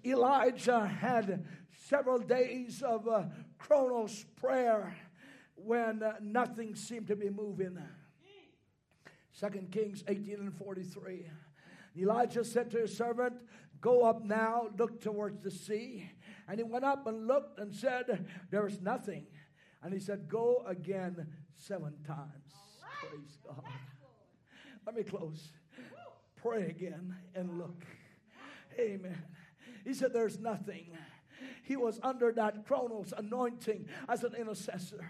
Speaker 4: Elijah had several days of Kronos prayer when nothing seemed to be moving. Second Kings 18 and 43. Elijah said to his servant, Go up now, look towards the sea. And he went up and looked and said, There is nothing. And he said, Go again seven times. Praise God. Let me close. Pray again and look. Amen. He said, There's nothing. He was under that Kronos anointing as an intercessor.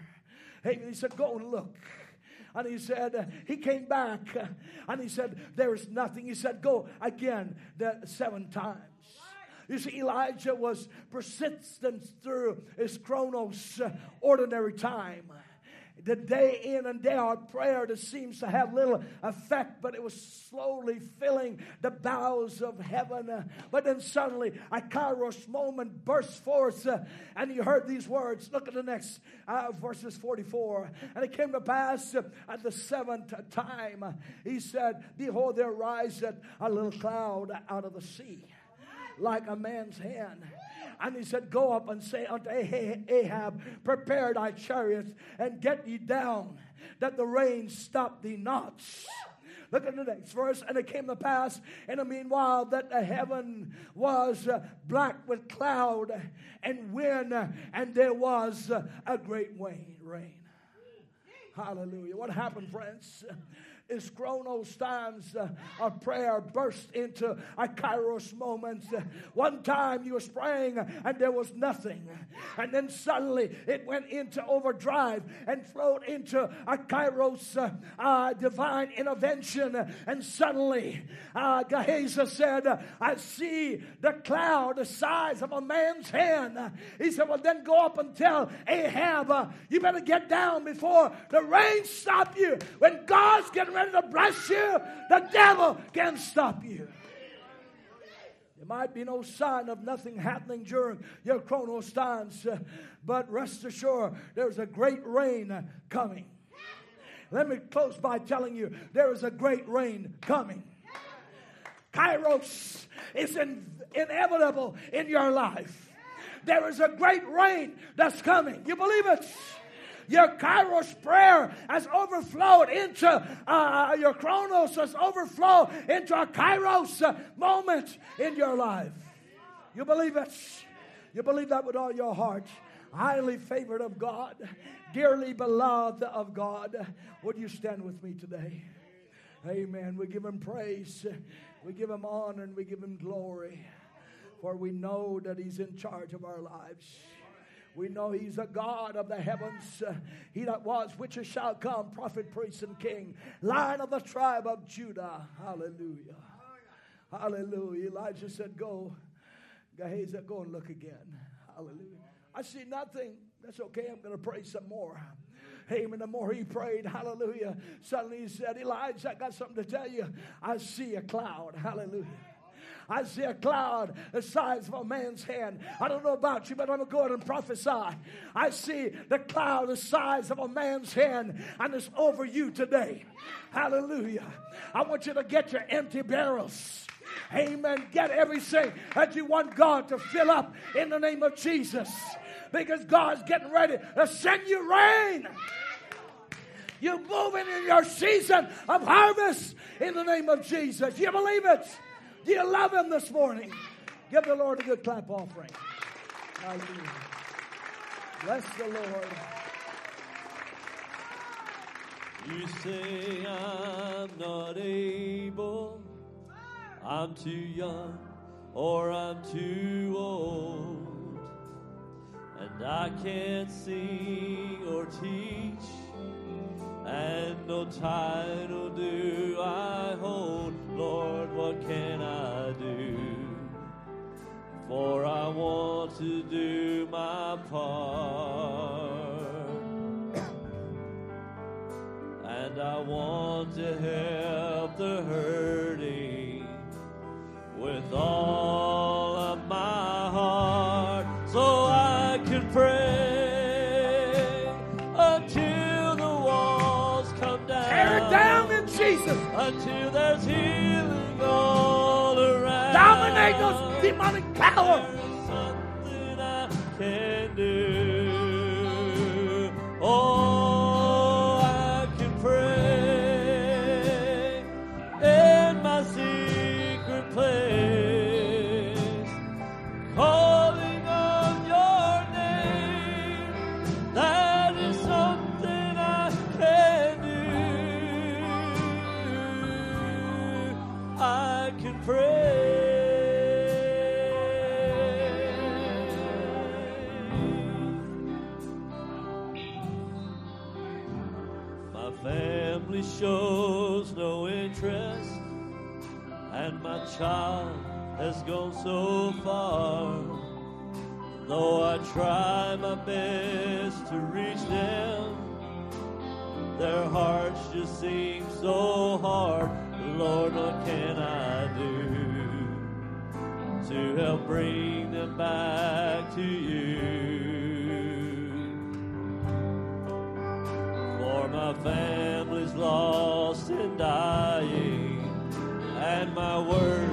Speaker 4: Amen. He said, Go and look. And he said, he came back and he said, there's nothing. He said, go again the seven times. You see, Elijah was persistent through his kronos ordinary time the day in and day out prayer that seems to have little effect, but it was slowly filling the bowels of heaven. But then suddenly a kairos moment burst forth, uh, and you heard these words. Look at the next uh, verses 44. And it came to pass uh, at the seventh time, he said, Behold, there riseth a little cloud out of the sea, like a man's hand and he said, Go up and say unto Ahab, Prepare thy chariots and get ye down, that the rain stop thee not. Look at the next verse. And it came to pass in the meanwhile that the heaven was uh, black with cloud and wind, and there was uh, a great rain. Hallelujah. What happened, friends? Is Kronos times uh, of prayer burst into a Kairos moment. one time you was praying and there was nothing. And then suddenly it went into overdrive and flowed into a Kairos uh, uh, divine intervention. And suddenly uh, Gehazi said, I see the cloud the size of a man's hand. He said, Well, then go up and tell Ahab, uh, you better get down before the rain stop you. When God's getting ready ready to bless you, the devil can stop you. There might be no sign of nothing happening during your kronos times, but rest assured there's a great rain coming. Let me close by telling you there is a great rain coming. Kairos is in, inevitable in your life. There is a great rain that's coming. You believe it? Your Kairos prayer has overflowed into uh, uh, your Kronos has overflowed into a Kairos moment in your life. You believe it? You believe that with all your heart? Highly favored of God, dearly beloved of God. Would you stand with me today? Amen. We give him praise, we give him honor, and we give him glory. For we know that he's in charge of our lives. We know he's a God of the heavens. He that was, which shall come, prophet, priest, and king, lion of the tribe of Judah. Hallelujah. Hallelujah. Elijah said, Go. Gehazi Go and look again. Hallelujah. I see nothing. That's okay. I'm going to pray some more. Amen. The more he prayed, hallelujah. Suddenly he said, Elijah, I got something to tell you. I see a cloud. Hallelujah. I see a cloud the size of a man's hand. I don't know about you, but I'm going to go ahead and prophesy. I see the cloud the size of a man's hand, and it's over you today. Hallelujah. I want you to get your empty barrels. Amen. Get everything that you want God to fill up in the name of Jesus. Because God's getting ready to send you rain. You're moving in your season of harvest in the name of Jesus. You believe it? Do you love Him this morning? Give the Lord a good clap offering. Hallelujah. Bless the Lord.
Speaker 1: You say I'm not able, I'm too young, or I'm too old, and I can't sing or teach, and no title do I hold. Lord, what can I do? For I want to do my part. And I want to help the hurting with all of my heart so Until there's healing all around.
Speaker 4: Dominate those demonic power.
Speaker 1: Child has gone so far. Though I try my best to reach them, their hearts just seem so hard. Lord, what can I do to help bring them back to you? For my family's lost and and my words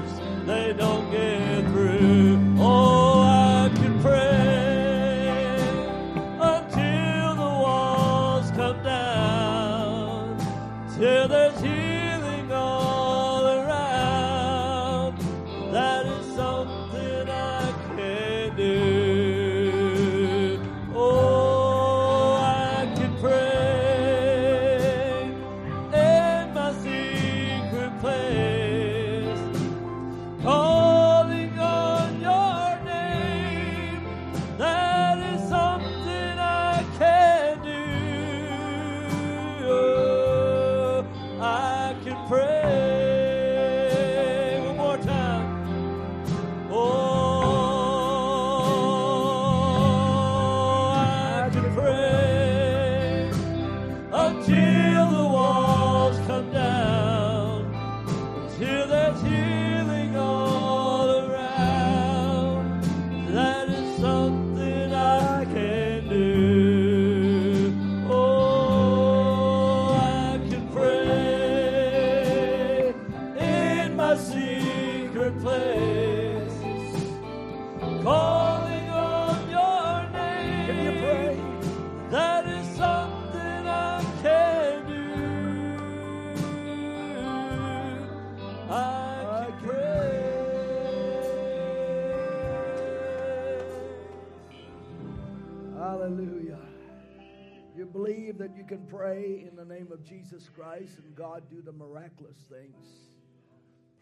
Speaker 4: Jesus Christ and God do the miraculous things?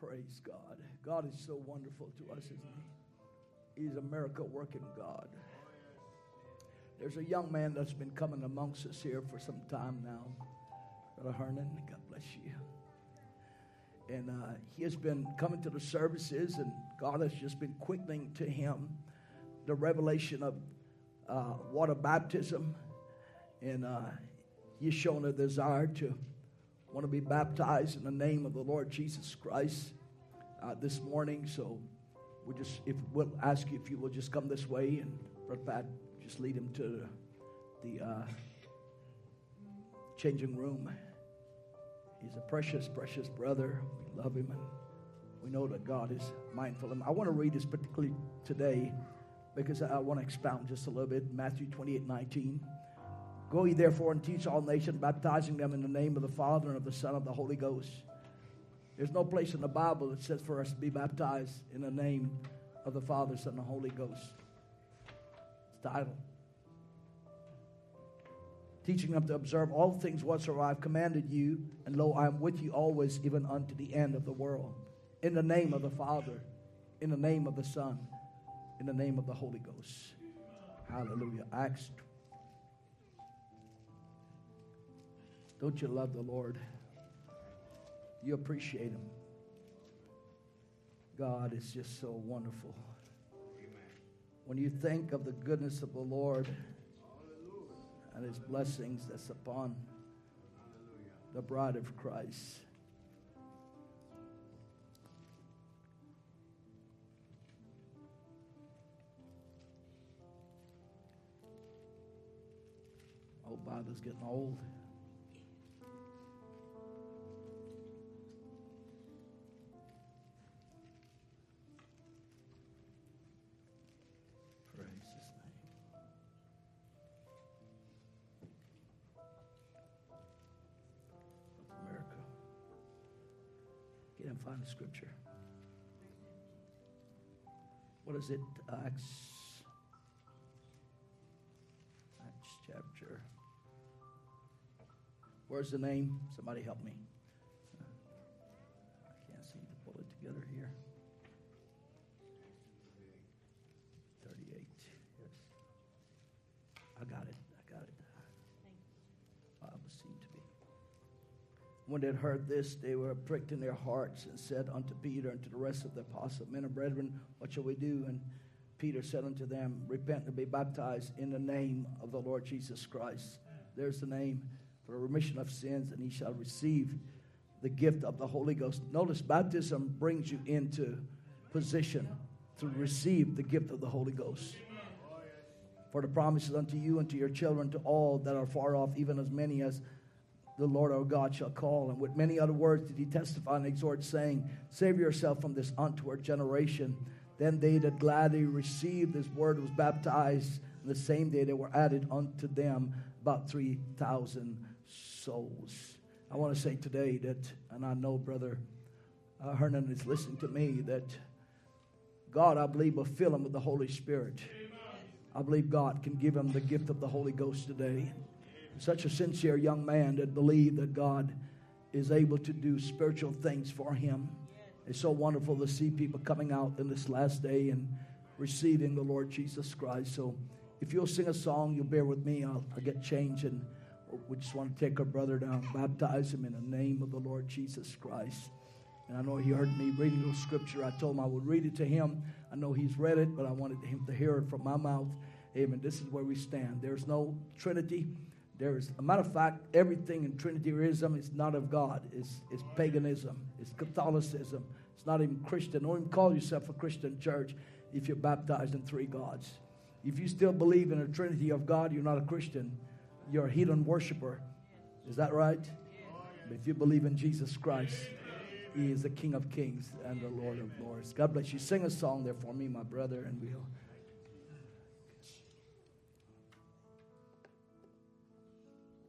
Speaker 4: Praise God. God is so wonderful to us, isn't He? He's a miracle working God. There's a young man that's been coming amongst us here for some time now. Brother Hernan, God bless you. And uh, he has been coming to the services, and God has just been quickening to him the revelation of uh, water baptism. And uh, he's shown a desire to want to be baptized in the name of the Lord Jesus Christ uh, this morning. So we just, if we'll ask you if you will just come this way, and Brother Pat, just lead him to the, the uh, changing room. He's a precious, precious brother. We love him, and we know that God is mindful of him. I want to read this particularly today because I want to expound just a little bit. Matthew 28 19. Go ye therefore and teach all nations, baptizing them in the name of the Father and of the Son and of the Holy Ghost. There's no place in the Bible that says for us to be baptized in the name of the Father, Son, and the Holy Ghost. It's title. Teaching them to observe all things whatsoever I've commanded you, and lo, I am with you always, even unto the end of the world. In the name of the Father, in the name of the Son, in the name of the Holy Ghost. Hallelujah. Acts. Don't you love the Lord? You appreciate Him. God is just so wonderful. When you think of the goodness of the Lord and His blessings that's upon the bride of Christ. Oh, old Bible's getting old. Find the scripture. What is it? Acts. Acts chapter. Where's the name? Somebody help me. I can't seem to pull it together here. When they had heard this, they were pricked in their hearts and said unto Peter and to the rest of the apostles, Men and brethren, what shall we do? And Peter said unto them, Repent and be baptized in the name of the Lord Jesus Christ. There's the name for the remission of sins, and he shall receive the gift of the Holy Ghost. Notice baptism brings you into position to receive the gift of the Holy Ghost. For the promises unto you and to your children, to all that are far off, even as many as the Lord our God shall call. And with many other words did he testify and exhort, saying, Save yourself from this untoward generation. Then they that gladly received this word was baptized. And the same day they were added unto them about 3,000 souls. I want to say today that, and I know Brother uh, Hernan is listening to me, that God, I believe, will fill him with the Holy Spirit. I believe God can give him the gift of the Holy Ghost today. Such a sincere young man that believed that God is able to do spiritual things for him. It's so wonderful to see people coming out in this last day and receiving the Lord Jesus Christ. So if you'll sing a song, you'll bear with me. I'll, I'll get changed and we just want to take our brother down, baptize him in the name of the Lord Jesus Christ. And I know he heard me reading the scripture. I told him I would read it to him. I know he's read it, but I wanted him to hear it from my mouth. Amen. This is where we stand. There's no Trinity. There's a matter of fact, everything in Trinitarianism is not of God. It's, it's paganism. It's Catholicism. It's not even Christian. Don't even call yourself a Christian church if you're baptized in three gods. If you still believe in a Trinity of God, you're not a Christian. You're a heathen worshiper. Is that right? But if you believe in Jesus Christ, He is the King of Kings and the Lord of Lords. God bless you. Sing a song there for me, my brother, and we'll.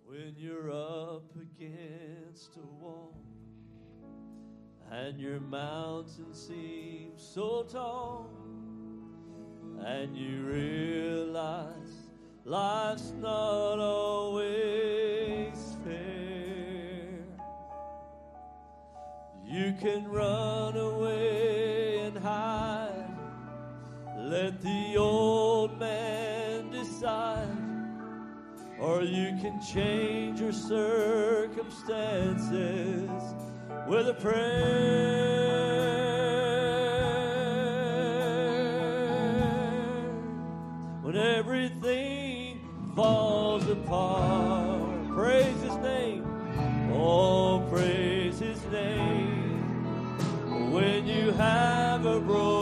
Speaker 1: When you're up against a wall and your mountain seems so tall and you realize life's not always fair, you can run away and hide. Let the old man decide or you can change your circumstances with a prayer. When everything falls apart, praise His name. Oh, praise His name. When you have a broken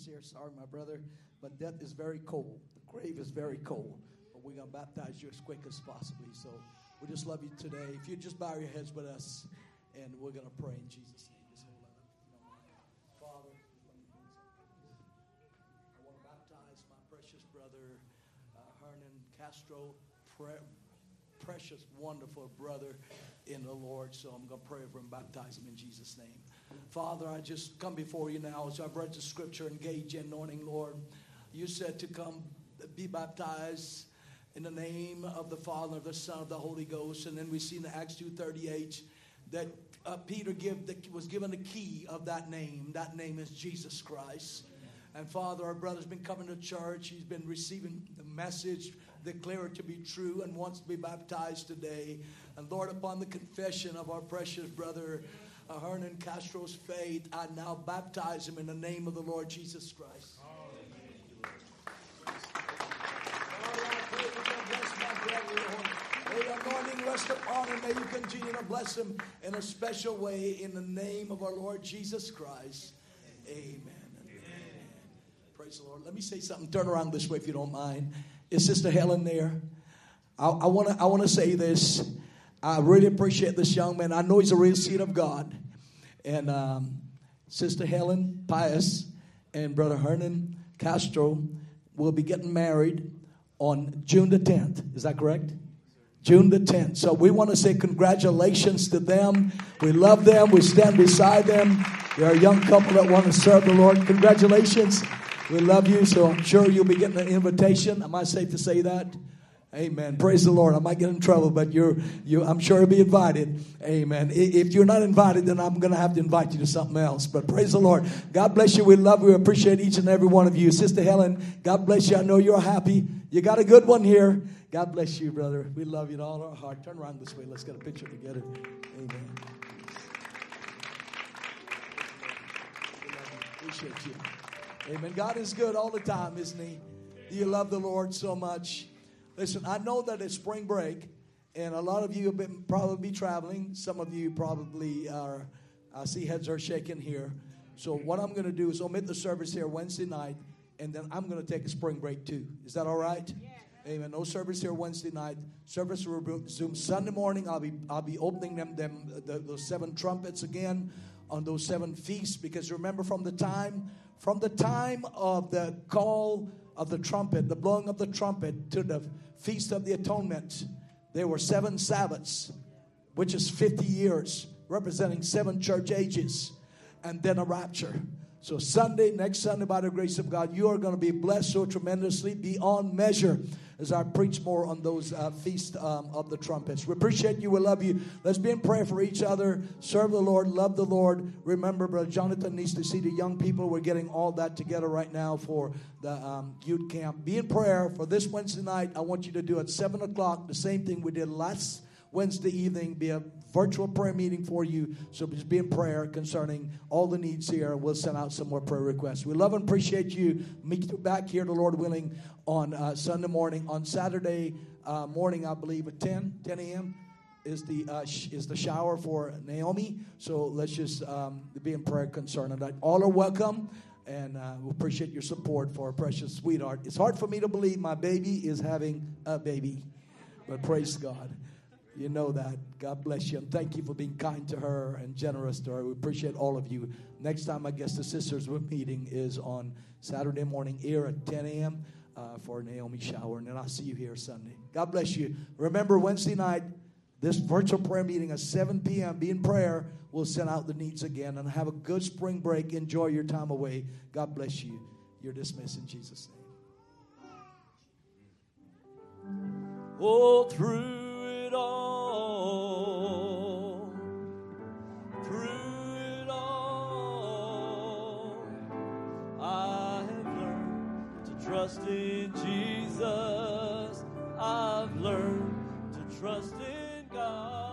Speaker 4: this here. Sorry, my brother, but death is very cold. The grave is very cold. But we're going to baptize you as quick as possibly. So we just love you today. If you just bow your heads with us, and we're going to pray in Jesus' name. On, you. Father, I want to baptize my precious brother, uh, Hernan Castro. Pre- precious, wonderful brother in the Lord. So I'm going to pray over him, baptize him in Jesus' name. Father, I just come before you now as I've read the scripture, engage in anointing, Lord. You said to come be baptized in the name of the Father, of the Son, of the Holy Ghost. And then we see in Acts 2.38 that uh, Peter give the, was given the key of that name. That name is Jesus Christ. And Father, our brother's been coming to church. He's been receiving the message, declare it to be true, and wants to be baptized today. And Lord, upon the confession of our precious brother Hernan Castro's faith, I now baptize him in the name of the Lord Jesus Christ. May the anointing rest upon him. May you continue to bless him in a special way in the name of our Lord Jesus Christ. Amen. Amen. Praise the Lord. Let me say something. Turn around this way if you don't mind. Is Sister Helen there? I want to I want to say this. I really appreciate this young man. I know he's a real seed of God. And um, Sister Helen Pius and Brother Hernan Castro will be getting married on June the 10th. Is that correct? June the 10th. So we want to say congratulations to them. We love them. We stand beside them. They're a young couple that want to serve the Lord. Congratulations. We love you. So I'm sure you'll be getting an invitation. Am I safe to say that? Amen. Praise the Lord. I might get in trouble, but you're, you, I'm sure you'll be invited. Amen. If you're not invited, then I'm going to have to invite you to something else. But praise the Lord. God bless you. We love you. We appreciate each and every one of you. Sister Helen, God bless you. I know you're happy. You got a good one here. God bless you, brother. We love you in all our heart. Turn around this way. Let's get a picture together. Amen. Appreciate you. Amen. God is good all the time, isn't He? Do you love the Lord so much? Listen, I know that it's spring break, and a lot of you have been probably be traveling. Some of you probably are. I see heads are shaking here. So what I'm going to do is omit the service here Wednesday night, and then I'm going to take a spring break too. Is that all right? Yeah. Amen. No service here Wednesday night. Service will resume Sunday morning. I'll be I'll be opening them them the, those seven trumpets again on those seven feasts because remember from the time from the time of the call of the trumpet, the blowing of the trumpet to the feast of the atonement, there were seven Sabbaths, which is 50 years, representing seven church ages, and then a rapture. So, Sunday, next Sunday, by the grace of God, you are going to be blessed so tremendously beyond measure as I preach more on those uh, um, of the trumpets. We appreciate you. We love you. Let's be in prayer for each other. Serve the Lord. Love the Lord. Remember, Brother Jonathan needs to see the young people. We're getting all that together right now for the um, youth camp. Be in prayer for this Wednesday night. I want you to do at 7 o'clock the same thing we did last Wednesday evening be a virtual prayer meeting for you. So just be in prayer concerning all the needs here. We'll send out some more prayer requests. We love and appreciate you. Meet you back here, the Lord willing, on uh, Sunday morning. On Saturday uh, morning, I believe at 10, 10 a.m. Is the uh, sh- is the shower for Naomi? So let's just um, be in prayer concerning that. All are welcome, and uh, we appreciate your support for our precious sweetheart. It's hard for me to believe my baby is having a baby, but praise God. You know that. God bless you. And thank you for being kind to her and generous to her. We appreciate all of you. Next time, I guess the sisters meeting is on Saturday morning here at 10 a.m. Uh, for Naomi shower. And then I'll see you here Sunday. God bless you. Remember, Wednesday night, this virtual prayer meeting at 7 p.m. Be in prayer. We'll send out the needs again. And have a good spring break. Enjoy your time away. God bless you. You're dismissed in Jesus'
Speaker 1: name. Oh, through it all, through it all, I have learned to trust in Jesus. I've learned to trust in God.